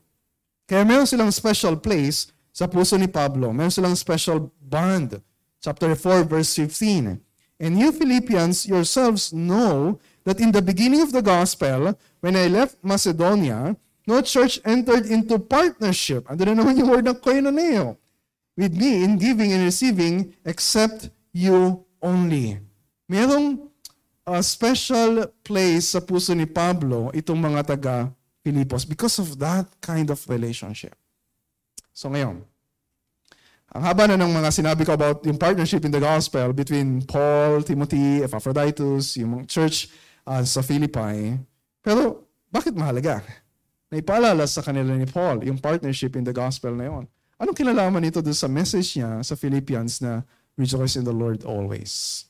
Kaya meron silang special place sa puso ni Pablo. Meron silang special bond. Chapter 4, verse 15. And you Philippians yourselves know that in the beginning of the gospel, when I left Macedonia, no church entered into partnership. Ano na naman yung word ng koinoneo? With me in giving and receiving except you only. Merong uh, special place sa puso ni Pablo itong mga taga Filipos because of that kind of relationship. So ngayon, ang haba na ng mga sinabi ko about yung partnership in the gospel between Paul, Timothy, Epaphroditus, yung church uh, sa Philippi. Pero bakit mahalaga? na ipaalala sa kanila ni Paul, yung partnership in the gospel na yon. Anong kinalaman nito doon sa message niya sa Philippians na rejoice in the Lord always?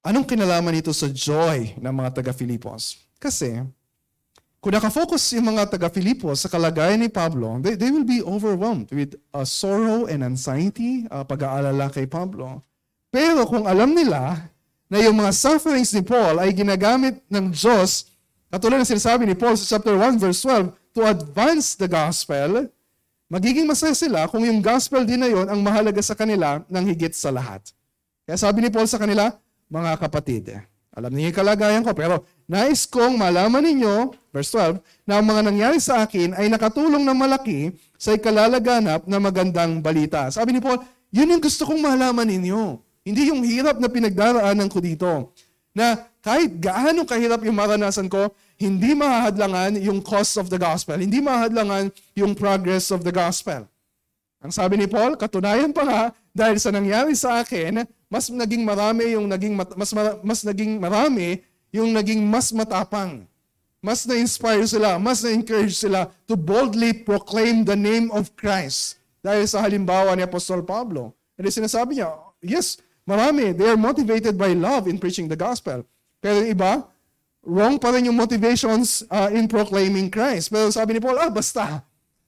Anong kinalaman nito sa joy ng mga taga-Filipos? Kasi, kung nakafocus yung mga taga-Filipos sa kalagayan ni Pablo, they, they will be overwhelmed with uh, sorrow and anxiety, uh, pag-aalala kay Pablo. Pero kung alam nila na yung mga sufferings ni Paul ay ginagamit ng Diyos Katulad ng sinasabi ni Paul sa chapter 1 verse 12, to advance the gospel, magiging masaya sila kung yung gospel din na yon ang mahalaga sa kanila ng higit sa lahat. Kaya sabi ni Paul sa kanila, mga kapatid, alam niyo yung kalagayan ko, pero nais kong malaman ninyo, verse 12, na ang mga nangyari sa akin ay nakatulong ng malaki sa ikalalaganap na magandang balita. Sabi ni Paul, yun yung gusto kong malaman ninyo. Hindi yung hirap na pinagdaraanan ko dito. Na kahit gaano kahirap yung maranasan ko, hindi mahahadlangan yung cost of the gospel. Hindi mahahadlangan yung progress of the gospel. Ang sabi ni Paul, katunayan pa nga, dahil sa nangyari sa akin, mas naging marami yung naging mas mas naging marami yung naging mas matapang. Mas na-inspire sila, mas na-encourage sila to boldly proclaim the name of Christ. Dahil sa halimbawa ni Apostol Pablo. And sinasabi niya, yes, marami, they are motivated by love in preaching the gospel. Pero iba, wrong pa rin yung motivations uh, in proclaiming Christ. Pero sabi ni Paul, ah, basta,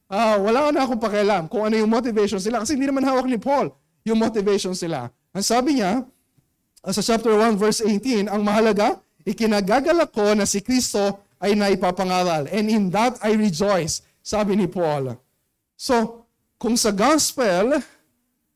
uh, wala na akong pakialam kung ano yung motivation sila. Kasi hindi naman hawak ni Paul yung motivation sila. Ang sabi niya, sa chapter 1 verse 18, ang mahalaga, ikinagagalak ko na si Kristo ay naipapangaral. And in that I rejoice, sabi ni Paul. So, kung sa gospel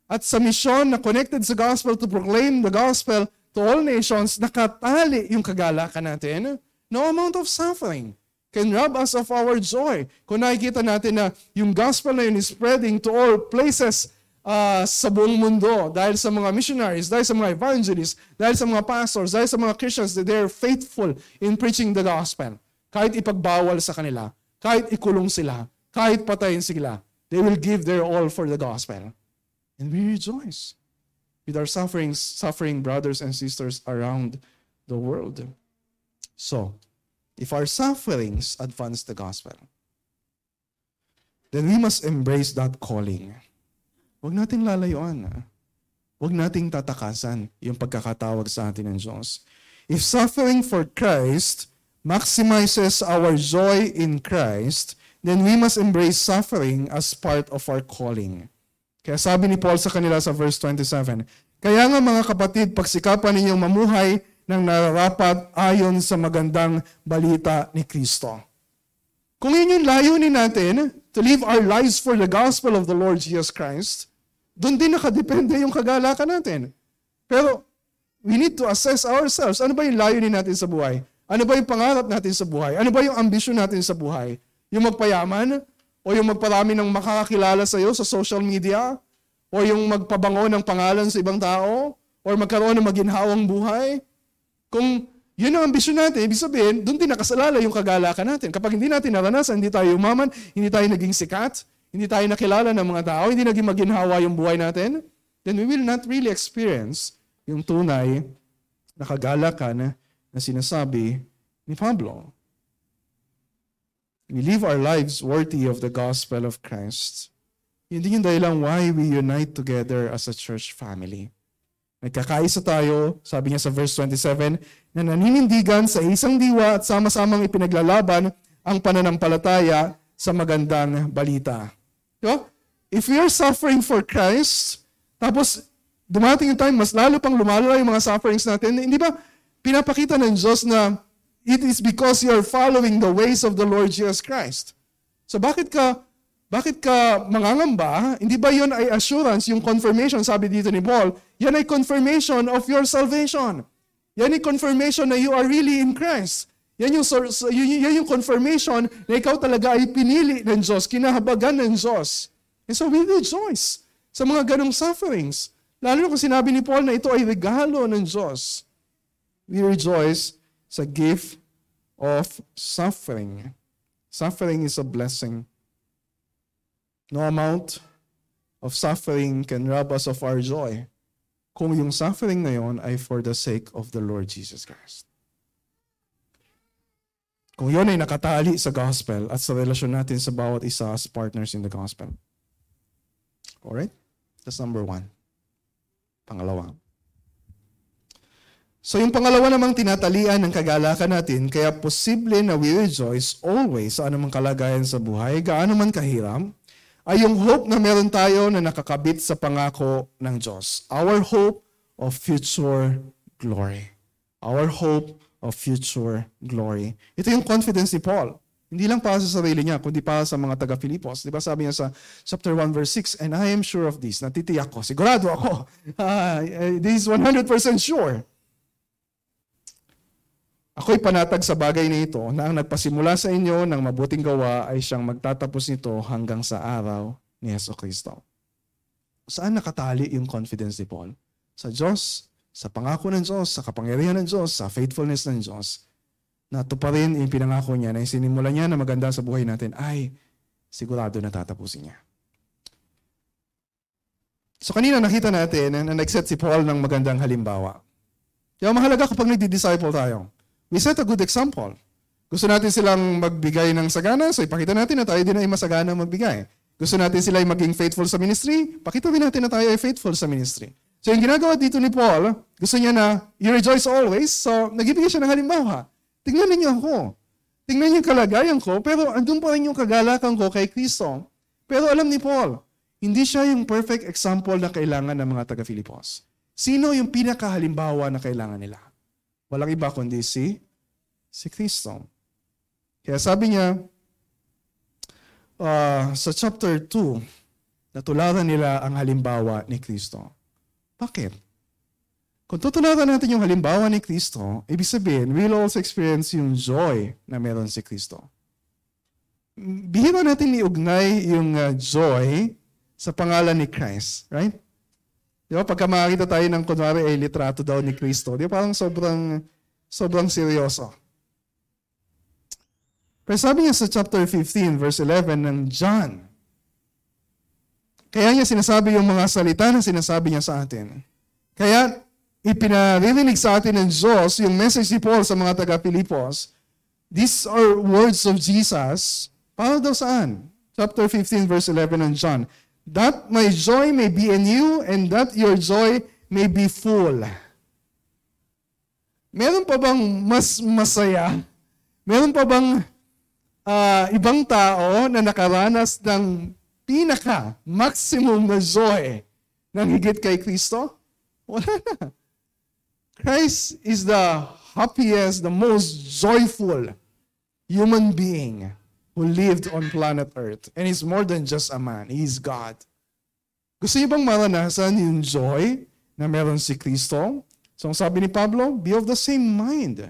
at sa mission na connected sa gospel to proclaim the gospel to all nations, nakatali yung kagalakan natin, no amount of suffering can rob us of our joy. Kung nakikita natin na yung gospel na yun is spreading to all places uh, sa buong mundo dahil sa mga missionaries, dahil sa mga evangelists, dahil sa mga pastors, dahil sa mga Christians that they're faithful in preaching the gospel. Kahit ipagbawal sa kanila, kahit ikulong sila, kahit patayin sila, they will give their all for the gospel. And we rejoice with our sufferings, suffering brothers and sisters around the world. So, if our sufferings advance the gospel, then we must embrace that calling. Huwag natin lalayuan. Ah. Huwag nating tatakasan yung pagkakatawag sa atin ng Diyos. If suffering for Christ maximizes our joy in Christ, then we must embrace suffering as part of our calling. Kaya sabi ni Paul sa kanila sa verse 27, Kaya nga mga kapatid, pagsikapan ninyong mamuhay ng nararapat ayon sa magandang balita ni Kristo. Kung yun yung layunin natin, to live our lives for the gospel of the Lord Jesus Christ, doon din nakadepende yung kagalakan natin. Pero we need to assess ourselves. Ano ba yung layunin natin sa buhay? Ano ba yung pangarap natin sa buhay? Ano ba yung ambisyon natin sa buhay? Yung magpayaman? O yung magparami ng makakakilala sa iyo sa social media? O yung magpabango ng pangalan sa ibang tao? O magkaroon ng maginhawang buhay? Kung yun ang ambisyon natin. Ibig sabihin, doon din nakasalala yung kagalakan natin. Kapag hindi natin naranasan, hindi tayo umaman, hindi tayo naging sikat, hindi tayo nakilala ng mga tao, hindi naging maginhawa yung buhay natin, then we will not really experience yung tunay na kagalakan na sinasabi ni Pablo. We live our lives worthy of the gospel of Christ. Hindi yung dahilan why we unite together as a church family. Nagkakaisa tayo, sabi niya sa verse 27, na naninindigan sa isang diwa at sama-samang ipinaglalaban ang pananampalataya sa magandang balita. Diba? If we are suffering for Christ, tapos dumating yung time, mas lalo pang lumalala yung mga sufferings natin, hindi ba pinapakita ng Diyos na it is because you are following the ways of the Lord Jesus Christ. So bakit ka bakit ka mangangamba? Hindi ba yun ay assurance, yung confirmation, sabi dito ni Paul, yan ay confirmation of your salvation. Yan ay confirmation na you are really in Christ. Yan yung, yan yung confirmation na ikaw talaga ay pinili ng Diyos, kinahabagan ng Diyos. And so we rejoice sa mga ganong sufferings. Lalo na kung sinabi ni Paul na ito ay regalo ng Diyos. We rejoice sa gift of suffering. Suffering is a blessing. No amount of suffering can rob us of our joy kung yung suffering na yon ay for the sake of the Lord Jesus Christ. Kung yon ay nakatali sa gospel at sa relasyon natin sa bawat isa as partners in the gospel. Alright? That's number one. Pangalawa. So yung pangalawa namang tinatalian ng kagalakan natin, kaya posible na we rejoice always sa anumang kalagayan sa buhay, gaano man kahiram, ay yung hope na meron tayo na nakakabit sa pangako ng Diyos. Our hope of future glory. Our hope of future glory. Ito yung confidence ni Paul. Hindi lang para sa sarili niya, kundi para sa mga taga-Filipos. Di ba sabi niya sa chapter 1 verse 6, And I am sure of this, natitiyak ko, sigurado ako, (laughs) this is 100% sure. Ako'y panatag sa bagay na ito na ang nagpasimula sa inyo ng mabuting gawa ay siyang magtatapos nito hanggang sa araw ni Yeso Kristo. Saan nakatali yung confidence ni Paul? Sa Diyos, sa pangako ng Diyos, sa kapangyarihan ng Diyos, sa faithfulness ng Diyos na tuparin yung pinangako niya na sinimula niya na maganda sa buhay natin ay sigurado na tatapusin niya. So kanina nakita natin na nag-set si Paul ng magandang halimbawa. Kaya mahalaga kapag nagdi-disciple tayo. We set a good example. Gusto natin silang magbigay ng sagana, so ipakita natin na tayo din ay masagana magbigay. Gusto natin sila ay maging faithful sa ministry, pakita din natin na tayo ay faithful sa ministry. So yung ginagawa dito ni Paul, gusto niya na you rejoice always, so nagbibigay siya ng halimbawa. Tingnan ninyo ako. Tingnan niyo kalagayan ko, pero andun pa rin yung kagalakan ko kay Kristo. Pero alam ni Paul, hindi siya yung perfect example na kailangan ng mga taga-Filipos. Sino yung pinakahalimbawa na kailangan nila? Walang iba kundi si, si Kristo. Kaya sabi niya, uh, sa chapter 2, natularan nila ang halimbawa ni Kristo. Bakit? Kung tutularan natin yung halimbawa ni Kristo, ibig sabihin, we'll also experience yung joy na meron si Kristo. Bihira natin iugnay yung uh, joy sa pangalan ni Christ, right? Di ba? Pagka makakita tayo ng kunwari ay litrato daw ni Kristo, di ba? Parang sobrang, sobrang seryoso. Pero sabi niya sa chapter 15, verse 11 ng John, kaya niya sinasabi yung mga salita na sinasabi niya sa atin. Kaya ipinaririnig sa atin ng Diyos yung message ni Paul sa mga taga-Pilipos, these are words of Jesus, para daw saan? Chapter 15, verse 11 ng John. That my joy may be in you and that your joy may be full. Meron pa bang mas masaya? Meron pa bang uh, ibang tao na nakaranas ng pinaka maximum na joy ng higit kay Kristo? Wala na. Christ is the happiest, the most joyful human being who lived on planet Earth. And he's more than just a man. He's God. Gusto niyo bang maranasan yung joy na meron si Kristo? So ang sabi ni Pablo, be of the same mind.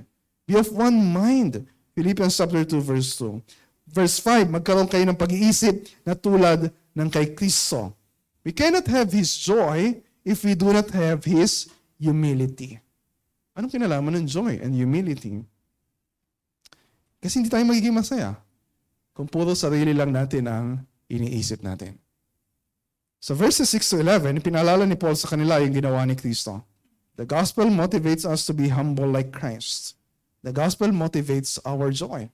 Be of one mind. Philippians chapter 2 verse 2. Verse 5, magkaroon kayo ng pag-iisip na tulad ng kay Kristo. We cannot have His joy if we do not have His humility. Anong kinalaman ng joy and humility? Kasi hindi tayo magiging masaya kung puro sarili lang natin ang iniisip natin. So verses 6 to 11, pinalala ni Paul sa kanila yung ginawa ni Kristo. The gospel motivates us to be humble like Christ. The gospel motivates our joy.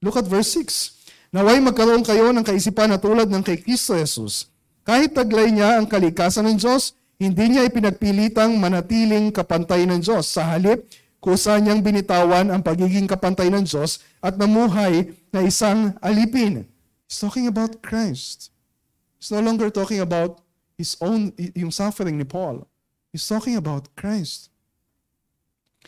Look at verse 6. Naway magkaroon kayo ng kaisipan na tulad ng kay Kristo Jesus. Kahit taglay niya ang kalikasan ng Diyos, hindi niya ipinagpilitang manatiling kapantay ng Diyos. Sa halip, kusa niyang binitawan ang pagiging kapantay ng Diyos at namuhay na isang alipin. He's talking about Christ. He's no longer talking about his own, yung suffering ni Paul. He's talking about Christ.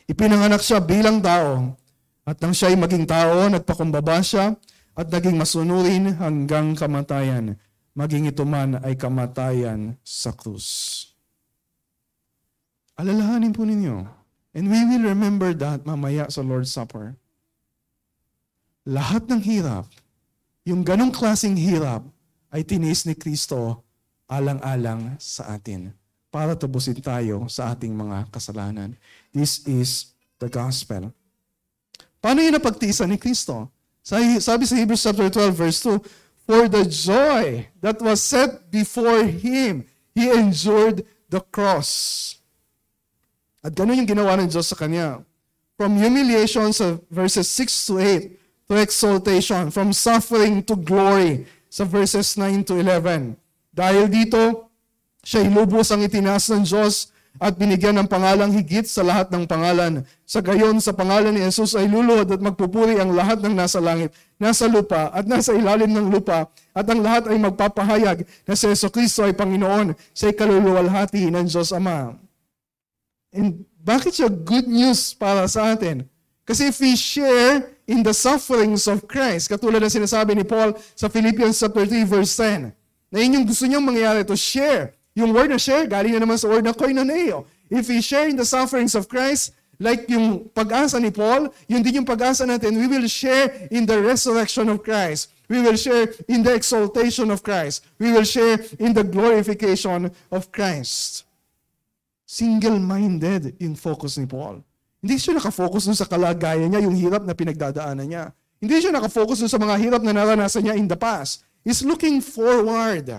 Ipinanganak siya bilang tao at nang siya'y maging tao, nagpakumbaba siya at naging masunurin hanggang kamatayan. Maging ito man ay kamatayan sa krus. Alalahanin po ninyo. And we will remember that mamaya sa Lord's Supper. Lahat ng hirap, yung ganong klaseng hirap, ay tinis ni Kristo alang-alang sa atin para tubusin tayo sa ating mga kasalanan. This is the gospel. Paano yun napagtiisan ni Kristo? Sabi sa Hebrews chapter 12 verse 2, For the joy that was set before Him, He endured the cross at ganun yung ginawa ng Diyos sa kanya. From humiliation sa verses 6 to 8 to exaltation, from suffering to glory sa verses 9 to 11. Dahil dito, siya lubos ang itinaas ng Diyos at binigyan ng pangalang higit sa lahat ng pangalan. Sa gayon, sa pangalan ni Jesus ay luluhod at magpupuri ang lahat ng nasa langit, nasa lupa at nasa ilalim ng lupa at ang lahat ay magpapahayag na si Yeso Kristo ay Panginoon, siya'y kaluluwalhati ng Diyos Ama. And bakit siya good news para sa atin? Kasi if we share in the sufferings of Christ, katulad na sinasabi ni Paul sa Philippians chapter 3 verse 10, na yun yung gusto niyang mangyari to share. Yung word na share, galing na naman sa word na koinoneo. If we share in the sufferings of Christ, like yung pag-asa ni Paul, yun din yung pag-asa natin, we will share in the resurrection of Christ. We will share in the exaltation of Christ. We will share in the glorification of Christ. Single-minded yung focus ni Paul. Hindi siya nakafocus dun sa kalagayan niya, yung hirap na pinagdadaanan niya. Hindi siya nakafocus dun sa mga hirap na naranasan niya in the past. He's looking forward.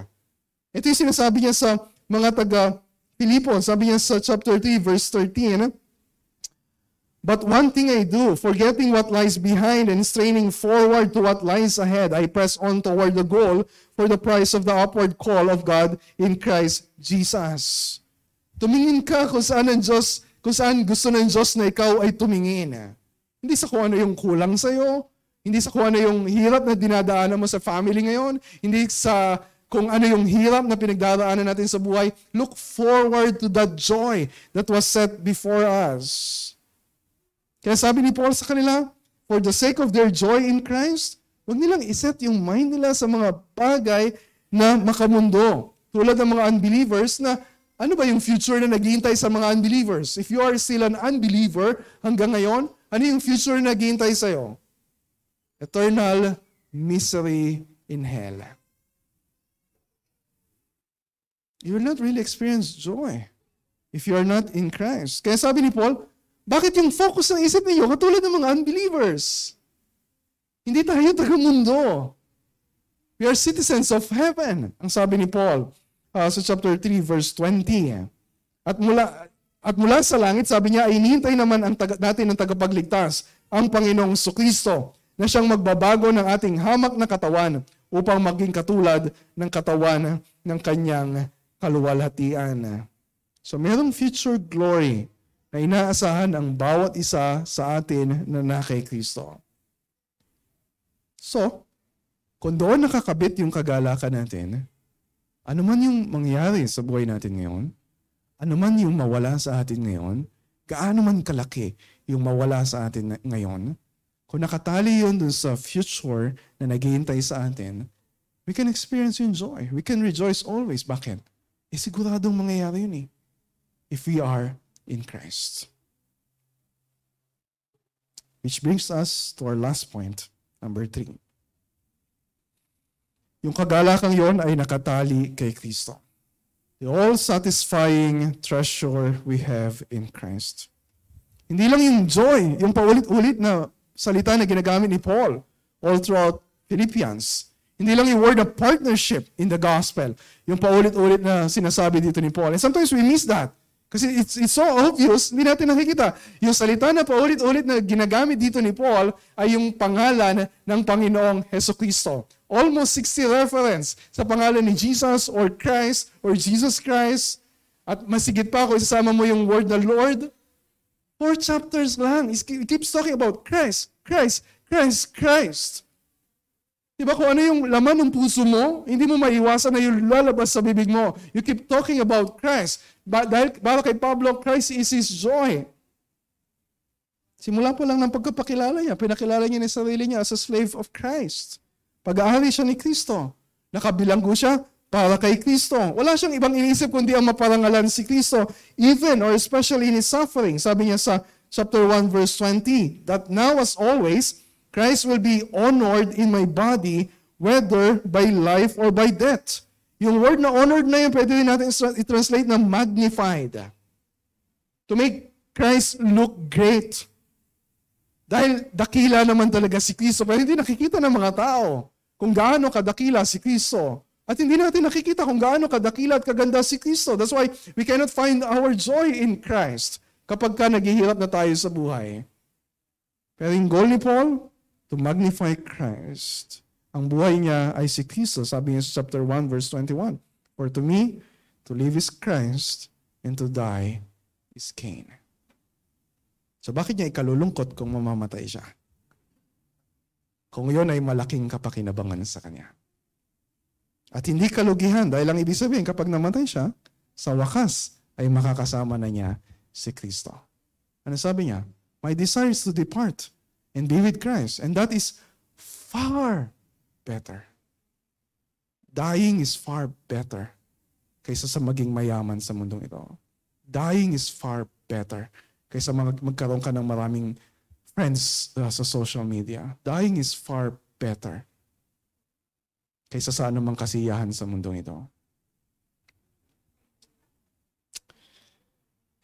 Ito yung sinasabi niya sa mga taga Filipon. Sabi niya sa chapter 3, verse 13, But one thing I do, forgetting what lies behind and straining forward to what lies ahead, I press on toward the goal for the prize of the upward call of God in Christ Jesus. Tumingin ka kung saan ang Diyos, kung saan gusto ng Diyos na ikaw ay tumingin. Hindi sa kung ano yung kulang sa'yo, hindi sa kung ano yung hirap na dinadaanan mo sa family ngayon, hindi sa kung ano yung hirap na pinagdaraanan natin sa buhay. Look forward to that joy that was set before us. Kaya sabi ni Paul sa kanila, for the sake of their joy in Christ, huwag nilang iset yung mind nila sa mga bagay na makamundo. Tulad ng mga unbelievers na ano ba yung future na naghihintay sa mga unbelievers? If you are still an unbeliever hanggang ngayon, ano yung future na naghihintay sa'yo? Eternal misery in hell. You will not really experience joy if you are not in Christ. Kaya sabi ni Paul, bakit yung focus ng isip ninyo katulad ng mga unbelievers? Hindi tayo taga-mundo. We are citizens of heaven, ang sabi ni Paul uh, sa chapter 3 verse 20. At mula at mula sa langit, sabi niya, ay inihintay naman ang taga, natin ng tagapagligtas, ang Panginoong Sukristo, na siyang magbabago ng ating hamak na katawan upang maging katulad ng katawan ng kanyang kaluwalhatian. So merong future glory na inaasahan ang bawat isa sa atin na na kay Kristo. So, kung doon nakakabit yung kagalakan natin, ano man yung mangyari sa buhay natin ngayon, ano man yung mawala sa atin ngayon, gaano man kalaki yung mawala sa atin ngayon, kung nakatali yun dun sa future na naghihintay sa atin, we can experience yung joy. We can rejoice always. Bakit? Eh siguradong mangyayari yun eh. If we are in Christ. Which brings us to our last point, number three. Yung kagalakang yon ay nakatali kay Kristo. The all-satisfying treasure we have in Christ. Hindi lang yung joy, yung paulit-ulit na salita na ginagamit ni Paul all throughout Philippians. Hindi lang yung word of partnership in the gospel, yung paulit-ulit na sinasabi dito ni Paul. And sometimes we miss that. Kasi it's, it's so obvious, hindi natin nakikita. Yung salita na paulit-ulit na ginagamit dito ni Paul ay yung pangalan ng Panginoong Heso Kristo. Almost 60 reference sa pangalan ni Jesus or Christ or Jesus Christ. At masigit pa ako, isasama mo yung word na Lord. Four chapters lang. It keeps talking about Christ, Christ, Christ, Christ. Diba kung ano yung laman ng puso mo, hindi mo maiwasan na yung lalabas sa bibig mo. You keep talking about Christ. Ba- dahil para kay Pablo, Christ is his joy. Simula po lang ng pagkapakilala niya, pinakilala niya ni sarili niya as a slave of Christ. Pag-aari siya ni Kristo. Nakabilanggo siya para kay Kristo. Wala siyang ibang iniisip kundi ang maparangalan si Kristo, even or especially in his suffering. Sabi niya sa chapter 1 verse 20, that now as always, Christ will be honored in my body, whether by life or by death. Yung word na honored na yun, pwede rin natin i-translate na magnified. To make Christ look great. Dahil dakila naman talaga si Kristo, pero hindi nakikita ng mga tao kung gaano kadakila si Kristo. At hindi natin nakikita kung gaano kadakila at kaganda si Kristo. That's why we cannot find our joy in Christ kapag ka naghihirap na tayo sa buhay. Pero yung goal ni Paul, to magnify Christ. Ang buhay niya ay si Kristo, sabi niya sa chapter 1 verse 21. For to me, to live is Christ, and to die is gain. So bakit niya ikalulungkot kung mamamatay siya? Kung yun ay malaking kapakinabangan sa kanya. At hindi kalugihan dahil ang ibig sabihin kapag namatay siya, sa wakas ay makakasama na niya si Kristo. Ano sabi niya? My desire is to depart and be with Christ. And that is far better. Dying is far better kaysa sa maging mayaman sa mundong ito. Dying is far better kaysa mag- magkaroon ka ng maraming friends uh, sa social media. Dying is far better kaysa sa anumang kasiyahan sa mundong ito.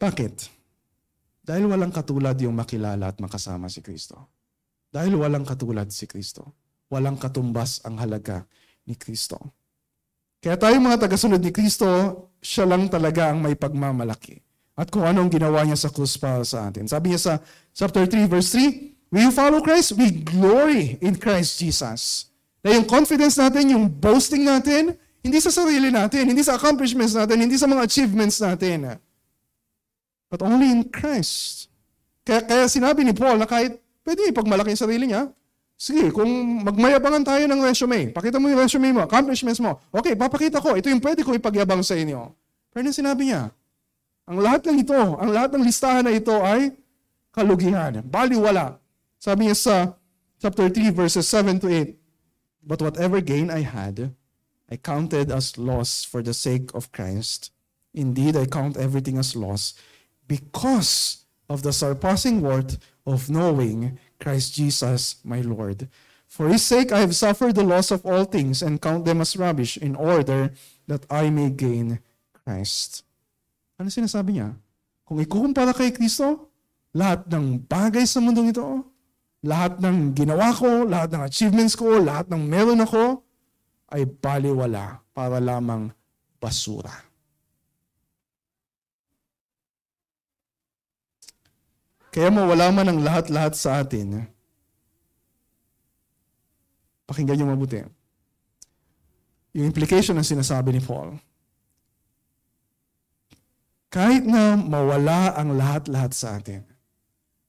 Bakit? Dahil walang katulad yung makilala at makasama si Kristo. Dahil walang katulad si Kristo. Walang katumbas ang halaga ni Kristo. Kaya tayo mga tagasunod ni Kristo, siya lang talaga ang may pagmamalaki. At kung anong ginawa niya sa krus para sa atin. Sabi niya sa chapter 3 verse 3, We follow Christ, we glory in Christ Jesus. Na yung confidence natin, yung boasting natin, hindi sa sarili natin, hindi sa accomplishments natin, hindi sa mga achievements natin. But only in Christ. Kaya, kaya sinabi ni Paul na kahit pwede ipagmalaki yung sarili niya, Sige, kung magmayabangan tayo ng resume, pakita mo yung resume mo, accomplishments mo. Okay, papakita ko, ito yung pwede ko ipagyabang sa inyo. Pero ano sinabi niya? Ang lahat ng ito, ang lahat ng listahan na ito ay kalugihan. Baliwala. Sabi niya sa chapter 3 verses 7 to 8, But whatever gain I had, I counted as loss for the sake of Christ. Indeed, I count everything as loss because of the surpassing worth of knowing Christ Jesus, my Lord. For his sake I have suffered the loss of all things and count them as rubbish in order that I may gain Christ. Ano sinasabi niya? Kung ikukumpara kay Kristo, lahat ng bagay sa mundong ito, lahat ng ginawa ko, lahat ng achievements ko, lahat ng meron ako, ay baliwala para lamang basura. Kaya mawala man ang lahat-lahat sa atin, pakinggan niyo mabuti. Yung implication ng sinasabi ni Paul. Kahit na mawala ang lahat-lahat sa atin,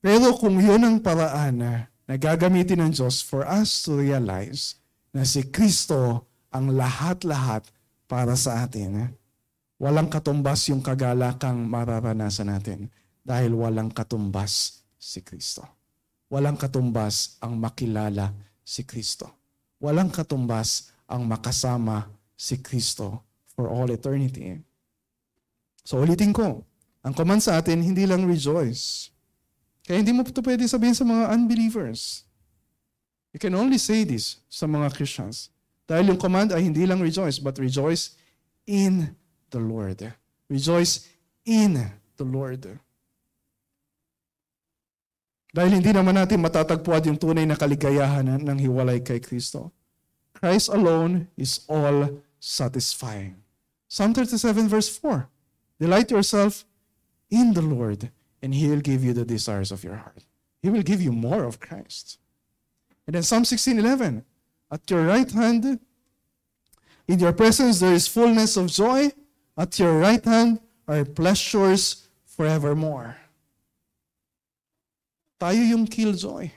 pero kung yun ang paraan na, na gagamitin ng Diyos for us to realize na si Kristo ang lahat-lahat para sa atin, walang katumbas yung kagalakang mararanasan natin dahil walang katumbas si Kristo. Walang katumbas ang makilala si Kristo. Walang katumbas ang makasama si Kristo for all eternity. So ulitin ko, ang command sa atin, hindi lang rejoice. Kaya hindi mo ito pwede sabihin sa mga unbelievers. You can only say this sa mga Christians. Dahil yung command ay hindi lang rejoice, but rejoice in the Lord. Rejoice in the Lord. Dahil hindi naman natin matatagpuan yung tunay na kaligayahan ng hiwalay kay Kristo. Christ alone is all satisfying. Psalm 37 verse 4. Delight yourself in the Lord and He will give you the desires of your heart. He will give you more of Christ. And then Psalm 16:11, at your right hand, in your presence there is fullness of joy. At your right hand are pleasures forevermore. Tayo yung killjoy.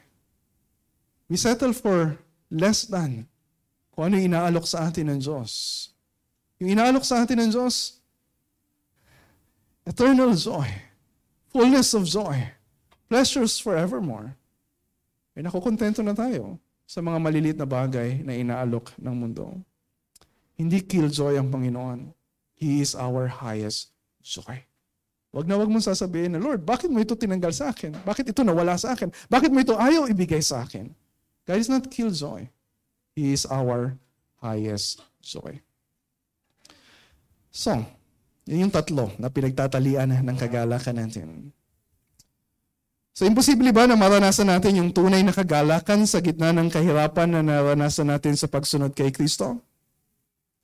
We settle for less than kung ano yung inaalok sa atin ng Diyos. Yung inaalok sa atin ng Diyos, eternal joy, fullness of joy, pleasures forevermore. Ay nakukontento na tayo sa mga maliliit na bagay na inaalok ng mundo. Hindi killjoy ang Panginoon. He is our highest joy. Wag na wag mong sasabihin na, Lord, bakit mo ito tinanggal sa akin? Bakit ito nawala sa akin? Bakit mo ito ayaw ibigay sa akin? God is not killjoy. He is our highest joy. So, yun yung tatlo na pinagtatalian ng kagalakan natin. So, imposible ba na maranasan natin yung tunay na kagalakan sa gitna ng kahirapan na naranasan natin sa pagsunod kay Kristo?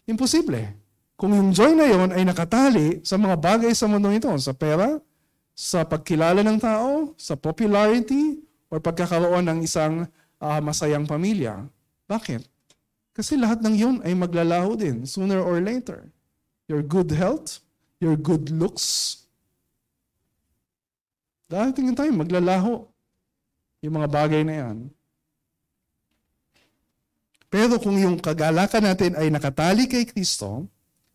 Imposible kung yung joy na yon ay nakatali sa mga bagay sa mundo ito, sa pera, sa pagkilala ng tao, sa popularity, o pagkakaroon ng isang uh, masayang pamilya. Bakit? Kasi lahat ng yon ay maglalaho din, sooner or later. Your good health, your good looks, darating yung time, maglalaho yung mga bagay na yan. Pero kung yung kagalakan natin ay nakatali kay Kristo,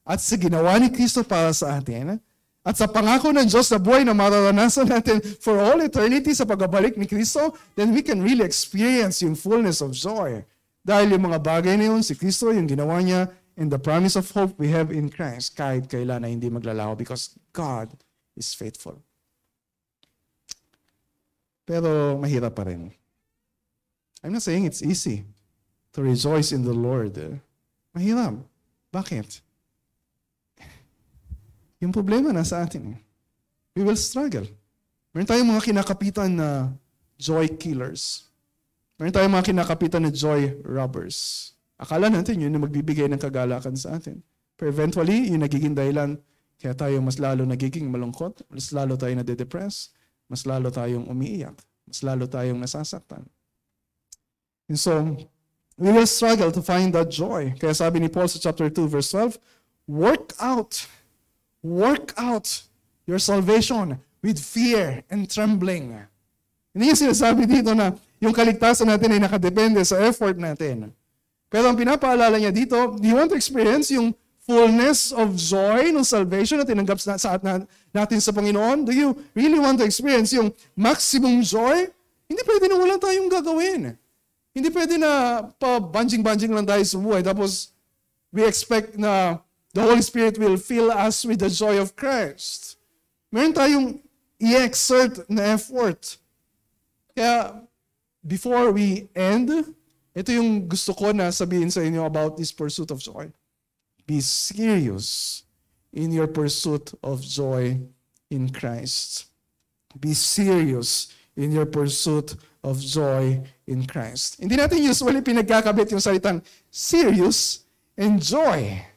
at sa ginawa ni Kristo para sa atin, at sa pangako ng Diyos na buhay na mararanasan natin for all eternity sa pagbabalik ni Kristo, then we can really experience yung fullness of joy. Dahil yung mga bagay na yun, si Kristo, yung ginawa niya, and the promise of hope we have in Christ, kahit kailan na hindi maglalaho because God is faithful. Pero mahirap pa rin. I'm not saying it's easy to rejoice in the Lord. Mahirap. Bakit? Yung problema nasa atin. We will struggle. Meron tayong mga kinakapitan na joy killers. Meron tayong mga kinakapitan na joy robbers. Akala natin yun yung magbibigay ng kagalakan sa atin. Pero eventually, yung nagiging dahilan kaya tayo mas lalo nagiging malungkot, mas lalo tayo nade-depress, mas lalo tayong umiiyak, mas lalo tayong nasasaktan. And so, we will struggle to find that joy. Kaya sabi ni Paul sa chapter 2, verse 12, work out work out your salvation with fear and trembling. Hindi yung sinasabi dito na yung kaligtasan natin ay nakadepende sa effort natin. Pero ang pinapaalala niya dito, do you want to experience yung fullness of joy ng salvation na tinanggap sa, sa natin sa Panginoon? Do you really want to experience yung maximum joy? Hindi pwede na walang tayong gagawin. Hindi pwede na pa-banjing-banjing lang tayo sa buhay. Tapos, we expect na The Holy Spirit will fill us with the joy of Christ. Meron tayong i-exert na effort. Kaya, before we end, ito yung gusto ko na sabihin sa inyo about this pursuit of joy. Be serious in your pursuit of joy in Christ. Be serious in your pursuit of joy in Christ. Hindi natin usually pinagkakabit yung salitang serious and joy.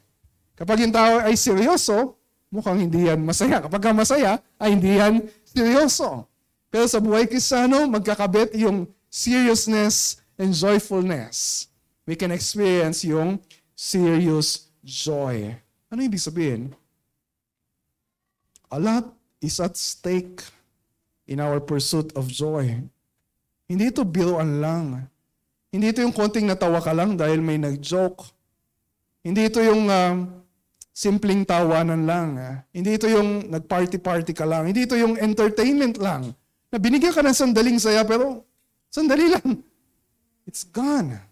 Kapag yung tao ay seryoso, mukhang hindi yan masaya. Kapag masaya, ay hindi yan seryoso. Pero sa buhay kristyano, magkakabit yung seriousness and joyfulness. We can experience yung serious joy. Ano ibig sabihin? A lot is at stake in our pursuit of joy. Hindi ito biruan lang. Hindi ito yung konting natawa ka lang dahil may nag-joke. Hindi ito yung uh, simpleng tawanan lang. Ah. Hindi ito yung nag-party-party ka lang. Hindi ito yung entertainment lang. Na binigyan ka ng sandaling saya pero sandali lang. It's gone.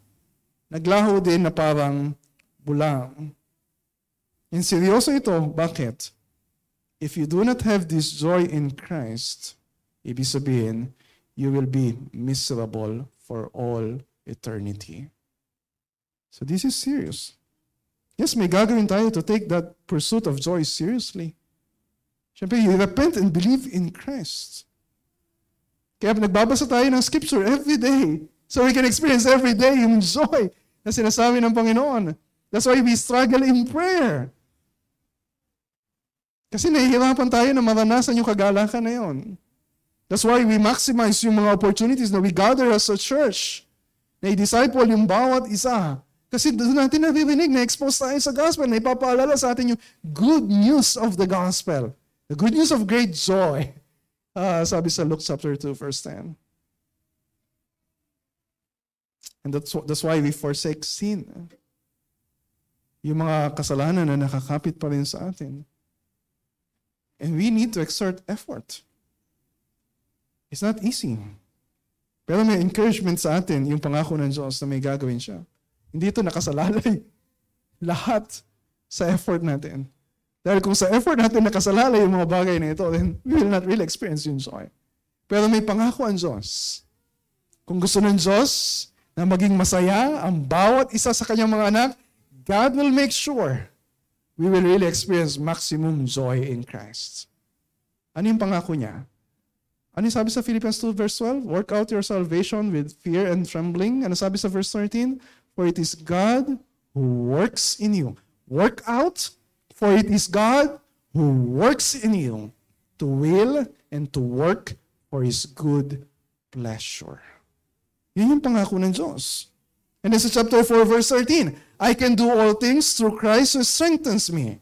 Naglaho din na parang bulang. And seryoso ito. Bakit? If you do not have this joy in Christ, ibig sabihin, you will be miserable for all eternity. So this is serious. Yes, may gagawin tayo to take that pursuit of joy seriously. Siyempre, you repent and believe in Christ. Kaya nagbabasa tayo ng scripture every day so we can experience every day yung joy na sinasabi ng Panginoon. That's why we struggle in prayer. Kasi nahihirapan tayo na maranasan yung kagalakan na yun. That's why we maximize yung mga opportunities na we gather as a church. Na i-disciple yung bawat isa kasi doon natin naririnig, na-expose tayo sa gospel, na ipapaalala sa atin yung good news of the gospel. The good news of great joy. Uh, (laughs) sabi sa Luke chapter 2, verse 10. And that's, that's why we forsake sin. Yung mga kasalanan na nakakapit pa rin sa atin. And we need to exert effort. It's not easy. Pero may encouragement sa atin yung pangako ng Diyos na may gagawin siya. Hindi ito nakasalalay. Lahat sa effort natin. Dahil kung sa effort natin nakasalalay yung mga bagay na ito, then we will not really experience yung joy. Pero may pangako ang Diyos. Kung gusto ng Diyos na maging masaya ang bawat isa sa kanyang mga anak, God will make sure we will really experience maximum joy in Christ. Ano yung pangako niya? Ano yung sabi sa Philippians 2 verse 12? Work out your salvation with fear and trembling. Ano sabi sa verse 13? For it is God who works in you. Work out, for it is God who works in you to will and to work for His good pleasure. Yun yung pangako ng Diyos. And this is chapter 4, verse 13. I can do all things through Christ who strengthens me.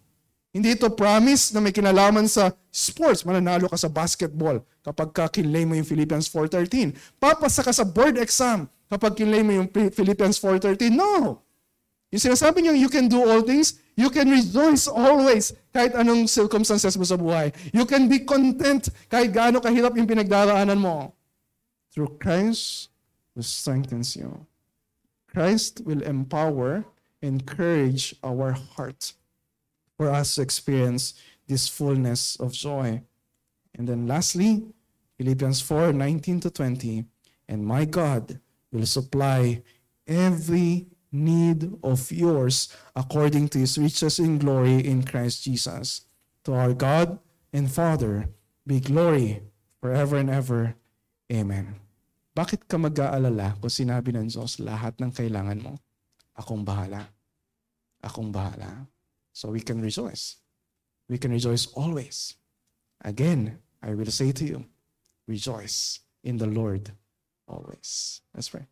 Hindi ito promise na may kinalaman sa sports. Mananalo ka sa basketball kapag kakinlay mo yung Philippians 4.13. Papasa ka sa board exam kapag kinlay mo yung Philippians 4.13. No! Yung sinasabi niyo, you can do all things, you can rejoice always kahit anong circumstances mo sa buhay. You can be content kahit gaano kahirap yung pinagdaraanan mo. Through Christ who strengthens you. Christ will empower, encourage our heart for us to experience this fullness of joy. And then lastly, Philippians 4 19 to 20. And my God will supply every need of yours according to his riches in glory in Christ Jesus. To our God and Father be glory forever and ever. Amen. Bakit ka mag-aalala kung sinabi ng Diyos lahat ng kailangan mo? Akong bahala. Akong bahala. So we can rejoice. We can rejoice always. Again, I will say to you, rejoice in the Lord always. Let's pray.